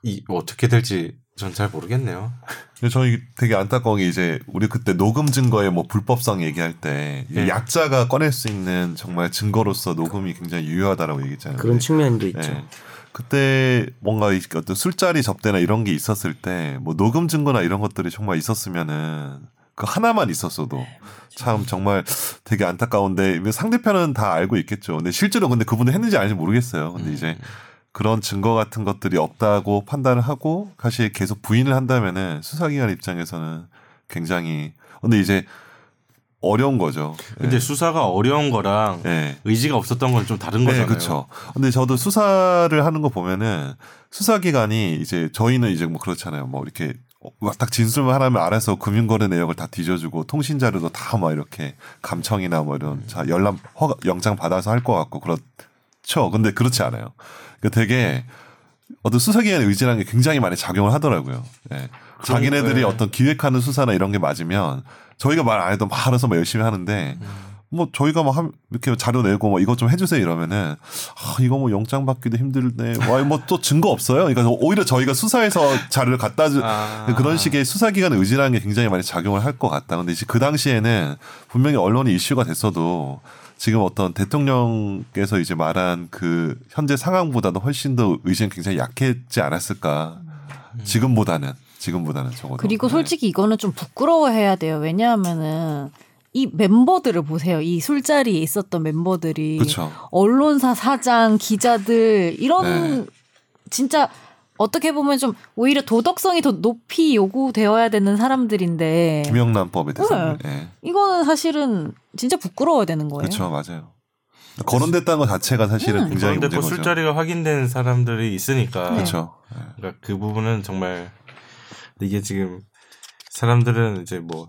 이 어떻게 될지 전 잘 모르겠네요. 근데 저희 되게 안타까운 게 이제 우리 그때 녹음 증거의 뭐 불법성 얘기할 때 네. 약자가 꺼낼 수 있는 정말 증거로서 녹음이 굉장히 유효하다라고 얘기했잖아요. 그런 측면도 예. 있죠. 그때 뭔가 이 어떤 술자리 접대나 이런 게 있었을 때 뭐 녹음 증거나 이런 것들이 정말 있었으면은 그 하나만 있었어도 참 정말 되게 안타까운데 상대편은 다 알고 있겠죠. 근데 실제로 근데 그분이 했는지 아닌지 모르겠어요. 근데 이제 그런 증거 같은 것들이 없다고 판단을 하고 사실 계속 부인을 한다면은 수사기관 입장에서는 굉장히 근데 이제 어려운 거죠. 근데 수사가 어려운 거랑 예. 의지가 없었던 건 좀 다른 네, 거잖아요. 그렇죠. 근데 저도 수사를 하는 거 보면은 수사기관이 이제 저희는 이제 뭐 그렇잖아요. 뭐 이렇게 딱 진술만 하나면 알아서 금융거래 내역을 다 뒤져주고 통신 자료도 다 막 이렇게 감청이나 뭐 이런 자 열람 허가 영장 받아서 할 것 같고 그렇죠. 근데 그렇지 않아요. 그 되게 어떤 수사기관의 의지라는 게 굉장히 많이 작용을 하더라고요. 예. 자기네들이 네. 어떤 기획하는 수사나 이런 게 맞으면 저희가 말 안 해도 막 알아서 막 열심히 하는데 뭐 저희가 막 한- 이렇게 자료 내고 뭐 이것 좀 해주세요 이러면은 아 이거 뭐 영장 받기도 힘들네. 와뭐 또 증거 없어요. 그러니까 오히려 저희가 수사에서 자료를 갖다 주 아. 그런 식의 수사기관의 의지라는 게 굉장히 많이 작용을 할 것 같다. 근데 이제 그 당시에는 분명히 언론이 이슈가 됐어도 지금 어떤 대통령께서 이제 말한 그 현재 상황보다도 훨씬 더 의지는 굉장히 약했지 않았을까. 지금보다는 지금보다는 적어도. 그리고 네. 솔직히 이거는 좀 부끄러워해야 돼요. 왜냐하면은 이 멤버들을 보세요. 이 술자리에 있었던 멤버들이 그렇죠. 언론사 사장, 기자들 이런 네. 진짜 어떻게 보면 좀 오히려 도덕성이 더 높이 요구되어야 되는 사람들인데 김영란법에 대해서. 네. 예. 이거는 사실은 진짜 부끄러워야 되는 거예요. 그렇죠, 맞아요. 거론됐다는 것 자체가 사실은 음. 굉장히 뭐 거죠. 술자리가 확인된 사람들이 있으니까 네. 그렇죠. 예. 그러니까 그 부분은 정말 이게 지금 사람들은 이제 뭐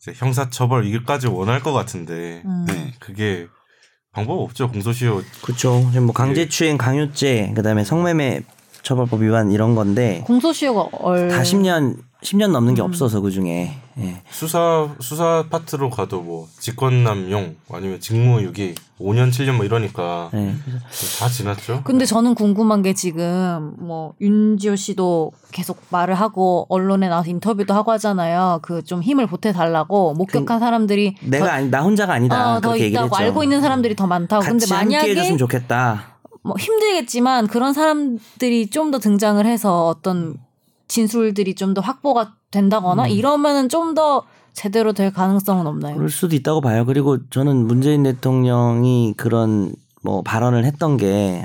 이제 형사처벌 이것까지 원할 것 같은데 음. 네. 그게 방법 없죠 공소시효 그렇죠. 지금 뭐 강제추행, 강요죄, 그다음에 성매매 처벌법 위반 이런 건데 공소시효가 얼 다 10년 10년 넘는 게 없어서 그 중에 예. 수사 수사 파트로 가도 뭐 직권남용 아니면 직무유기 5년 7년 뭐 이러니까 예. 다 지났죠. 근데 저는 궁금한 게 지금 뭐 윤지호 씨도 계속 말을 하고 언론에 나와서 인터뷰도 하고 하잖아요. 그 좀 힘을 보태 달라고 목격한 사람들이 내가 더, 아니 나 혼자가 아니다. 어, 더 있다고 했죠. 알고 있는 사람들이 더 많다고. 근데 같이 함께 만약에 해줬으면 좋겠다. 뭐 힘들겠지만 그런 사람들이 좀 더 등장을 해서 어떤 진술들이 좀 더 확보가 된다거나 음. 이러면은 좀 더 제대로 될 가능성은 없나요? 그럴 수도 있다고 봐요. 그리고 저는 문재인 대통령이 그런 뭐 발언을 했던 게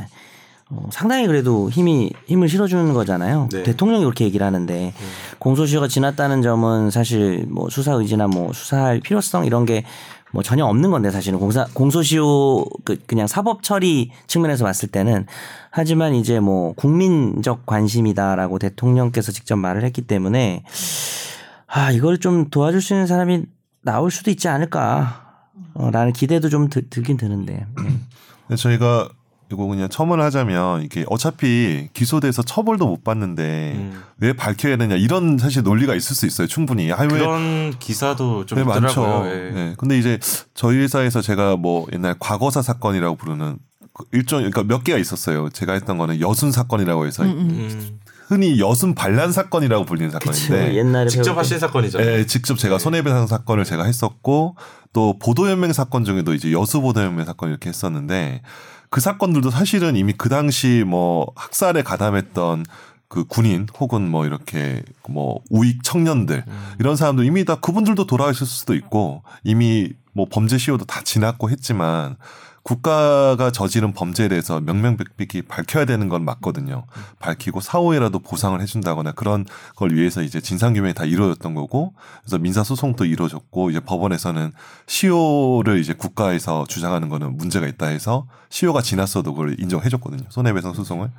어, 상당히 그래도 힘이 힘을 실어주는 거잖아요. 네. 대통령이 그렇게 얘기를 하는데 공소시효가 지났다는 점은 사실 뭐 수사 의지나 뭐 수사할 필요성 이런 게 뭐 전혀 없는 건데 사실은 공사 공소시효 그 그냥 사법 처리 측면에서 봤을 때는 하지만 이제 뭐 국민적 관심이다라고 대통령께서 직접 말을 했기 때문에 아 이걸 좀 도와줄 수 있는 사람이 나올 수도 있지 않을까. 어, 라는 기대도 좀 들, 들긴 드는데. 음. 저희가 이거 그냥 첨언을 하자면 이게 어차피 기소돼서 처벌도 못 받는데 음. 왜 밝혀야 되냐 이런 사실 논리가 있을 수 있어요 충분히. 아, 왜 그런 기사도 좀 네, 많죠. 예. 네. 근데 이제 저희 회사에서 제가 뭐 옛날 과거사 사건이라고 부르는 그 일종 그러니까 몇 개가 있었어요. 제가 했던 거는 여순 사건이라고 해서 음, 음. 음. 흔히 여순 반란 사건이라고 불리는. 사건인데 옛날에 직접 하신 사건이잖아요. 예, 직접 제가 네. 손해배상 사건을 제가 했었고 또 보도연맹 사건 중에도 이제 여수 보도연맹 사건 이렇게 했었는데 그 사건들도 사실은 이미 그 당시 뭐 학살에 가담했던 그 군인 혹은 뭐 이렇게 뭐 우익 청년들 이런 사람들 이미 다 그분들도 돌아가실 수도 있고 이미 뭐 범죄 시효도 다 지났고 했지만 국가가 저지른 범죄에 대해서 명명백백히 밝혀야 되는 건 맞거든요. 밝히고 사후에라도 보상을 해준다거나 그런 걸 위해서 이제 진상규명이 다 이루어졌던 거고 그래서 민사소송도 이루어졌고 이제 법원에서는 시효를 이제 국가에서 주장하는 거는 문제가 있다 해서 시효가 지났어도 그걸 인정해줬거든요. 손해배상 소송을.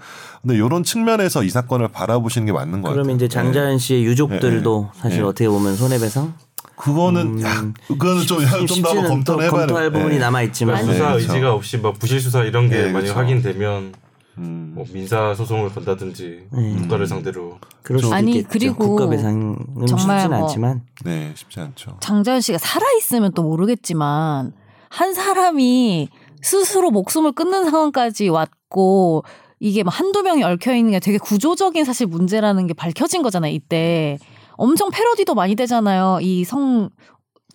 근데 이런 측면에서 이 사건을 바라보시는 게 맞는 것 같아요. 그러면 이제 장자연 씨의 유족들도 네. 사실 네. 어떻게 보면 손해배상 그거는 야, 그거는 좀좀더 쉽지는 한번 또 검토를 해봐야 검토할 돼. 부분이 네. 남아 있지만 아니, 수사 네, 그렇죠. 의지가 없이 막 부실 수사 이런 게 네, 만약 그렇죠. 확인되면 음. 뭐 민사 소송을 건다든지 네. 국가를 상대로 그럴 수도 아니. 그리고 국가 배상은 정말 쉽진 뭐 않지만 네, 쉽지 않죠. 장자연 씨가 살아 있으면 또 모르겠지만 한 사람이 스스로 목숨을 끊는 상황까지 왔고 이게 막 한두 명이 얽혀 있는 게 되게 구조적인 사실 문제라는 게 밝혀진 거잖아요. 이때 엄청 패러디도 많이 되잖아요. 이 성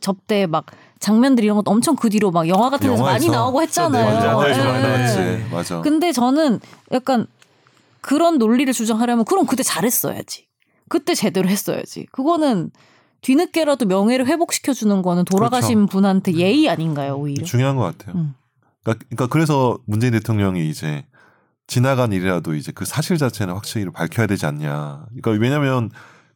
접대 막 장면들 이런 것도 엄청 그 뒤로 막 영화 같은 데서 많이 나오고 했잖아요. 맞아, 영화에서 많이 예. 나왔지. 맞아. 근데 저는 약간 그런 논리를 주장하려면 그럼 그때 잘했어야지. 그때 제대로 했어야지. 그거는 뒤늦게라도 명예를 회복시켜 주는 거는 돌아가신 분한테 예의 아닌가요, 오히려? 중요한 것 같아요. 음. 그러니까, 그러니까 그래서 문재인 대통령이 이제 지나간 일이라도 이제 그 사실 자체는 확실히 밝혀야 되지 않냐. 그러니까 왜냐하면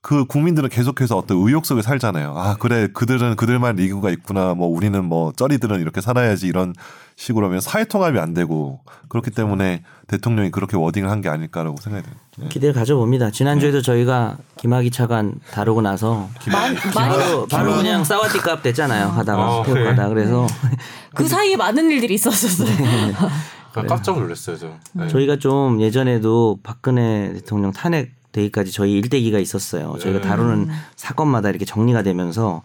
그 국민들은 계속해서 어떤 의혹 속에 살잖아요. 아 그래 그들은 그들만 리그가 있구나. 뭐 우리는 뭐 쩌리들은 이렇게 살아야지 이런 식으로 하면 사회 통합이 안 되고 그렇기 때문에 대통령이 그렇게 워딩을 한 게 아닐까라고 생각이 돼요. 네. 기대를 가져봅니다. 지난주에도 저희가 김학의 차관 다루고 나서 많이, 바로, 바로 그냥 싸워띠 값 됐잖아요. 하다가 아, 태국 그래. 가다 그래서 그 사이에 많은 일들이 있었었어요. 깜짝 놀랐어요, 저. 네. 저희가 좀 예전에도 박근혜 대통령 탄핵 대기까지 저희 일대기가 있었어요. 저희가 네. 다루는 사건마다 이렇게 정리가 되면서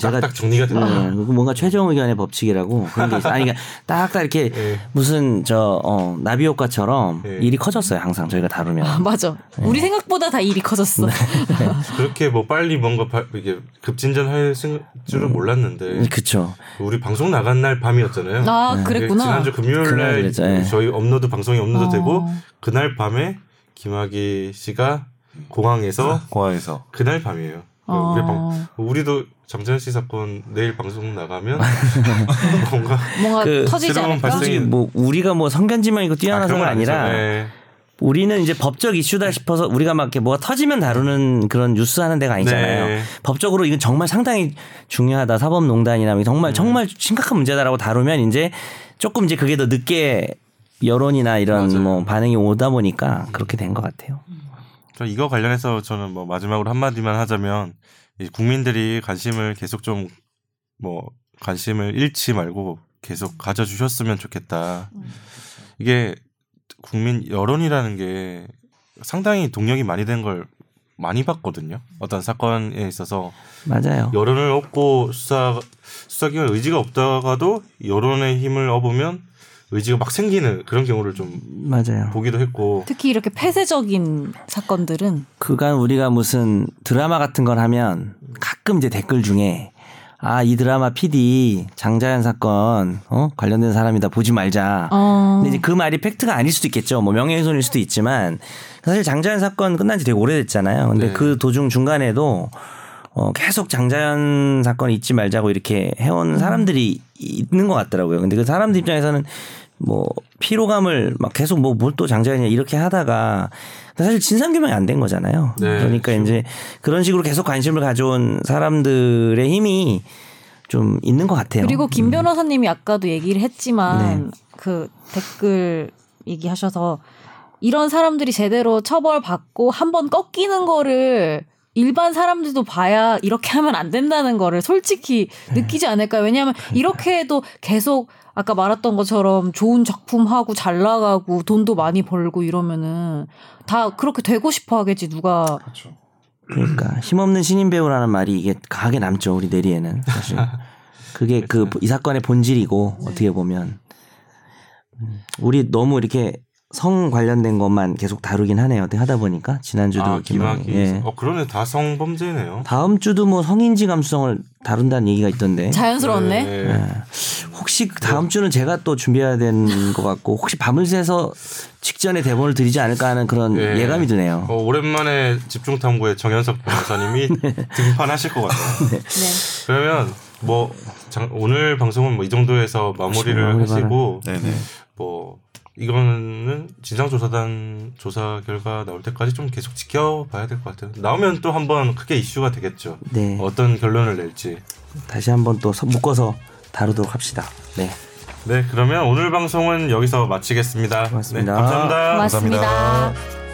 제가 딱딱 정리가 됐다. 네, 그리고 뭔가 최종 의견의 법칙이라고 그런 게 있어요. 아니 그러니까 딱딱 이렇게 네. 무슨 저 어, 나비 효과처럼 네. 일이 커졌어요. 항상 저희가 다루면. 맞아. 우리 생각보다 다 일이 커졌어. 그렇게 뭐 빨리 뭔가 바- 이게 급진전할 생- 줄은 몰랐는데 그쵸. 우리 방송 나간 날 밤이었잖아요. 아, 그랬구나. 지난주 금요일 날. 저희 업로드 방송이 업로드 어. 되고 그날 밤에 김학의 씨가 공항에서 공항에서 그날 밤이에요. 그 어. 우리 방, 우리도 장자연 씨 사건 내일 방송 나가면 뭔가 뭔가 그 터지지 않을까? 발생이- 뭐 우리가 뭐 선견지명이고 뛰어나서가 아니죠. 아니라 네. 우리는 이제 법적 이슈다 싶어서 우리가 막 이렇게 뭐가 터지면 다루는 그런 뉴스 하는 데가 아니잖아요. 네. 법적으로 이건 정말 상당히 중요하다. 사법농단이나 음. 정말 정말 심각한 문제다라고 다루면 이제 조금 이제 그게 더 늦게 여론이나 이런 맞아요. 뭐 반응이 오다 보니까 그렇게 된 것 같아요. 저 이거 관련해서 저는 뭐 마지막으로 한마디만 하자면 이 국민들이 관심을 계속 좀 뭐 관심을 잃지 말고 계속 가져주셨으면 좋겠다. 이게 국민 여론이라는 게 상당히 동력이 많이 된 걸 많이 봤거든요. 어떤 사건에 있어서 맞아요. 여론을 얻고 수사 수사기관 의지가 없다가도 여론의 힘을 얻으면 의지가 막 생기는 그런 경우를 좀 맞아요. 보기도 했고 특히 이렇게 폐쇄적인 사건들은 그간 우리가 무슨 드라마 같은 걸 하면 가끔 이제 댓글 중에 아 이 드라마 PD 장자연 사건 어 관련된 사람이다 보지 말자. 어, 근데 이제 그 말이 팩트가 아닐 수도 있겠죠. 뭐 명예훼손일 수도 있지만 사실 장자연 사건 끝난 지 되게 오래됐잖아요. 근데 네. 그 도중 중간에도 어 계속 장자연 사건 잊지 말자고 이렇게 해온 사람들이 있는 것 같더라고요. 근데 그 사람들 입장에서는 뭐 피로감을 막 계속 뭐 뭘 또 장자연이야 이렇게 하다가 사실 진상 규명이 안 된 거잖아요. 네, 그러니까 이제 그런 식으로 계속 관심을 가져온 사람들의 힘이 좀 있는 것 같아요. 그리고 김 변호사님이 아까도 얘기를 했지만 네. 그 댓글 얘기하셔서 이런 사람들이 제대로 처벌받고 한 번 꺾이는 거를 일반 사람들도 봐야 이렇게 하면 안 된다는 거를 솔직히 네. 느끼지 않을까요? 왜냐하면 이렇게 해도 계속 아까 말했던 것처럼 좋은 작품 하고 잘 나가고 돈도 많이 벌고 이러면은 다 그렇게 되고 싶어 하겠지 누가. 그러니까 힘없는 신인 배우라는 말이 이게 강하게 남죠 우리 내리에는 사실. 그게 그 이 사건의 본질이고 어떻게 보면. 음, 우리 너무 이렇게 성 관련된 것만 계속 다루긴 하네요. 어떻게 하다 보니까 지난주도 아 김학의 기막이 예. 어 그러네 다 성범죄네요. 다음 주도 뭐 성인지 감수성을 다룬다는 얘기가 있던데 자연스러웠네. 네. 예. 혹시 그 다음 주는 제가 또 준비해야 되는 것 같고 혹시 밤을 새서 직전에 대본을 드리지 않을까 하는 그런 예. 예감이 드네요. 어, 오랜만에 집중 탐구의 정현석 변호사님이 등판하실 것 같아요. 네. 그러면 뭐 장- 오늘 방송은 뭐 이 정도에서 마무리를 마무리 하시고 네네. 뭐 이거는 진상조사단 조사 결과 나올 때까지 좀 계속 지켜봐야 될 것 같아요. 나오면 또 한번 크게 이슈가 되겠죠. 네. 어떤 결론을 낼지. 다시 한번 또 서- 묶어서 다루도록 합시다. 네. 네, 그러면 오늘 방송은 여기서 마치겠습니다. 고맙습니다. 네, 감사합니다. 고맙습니다. 감사합니다.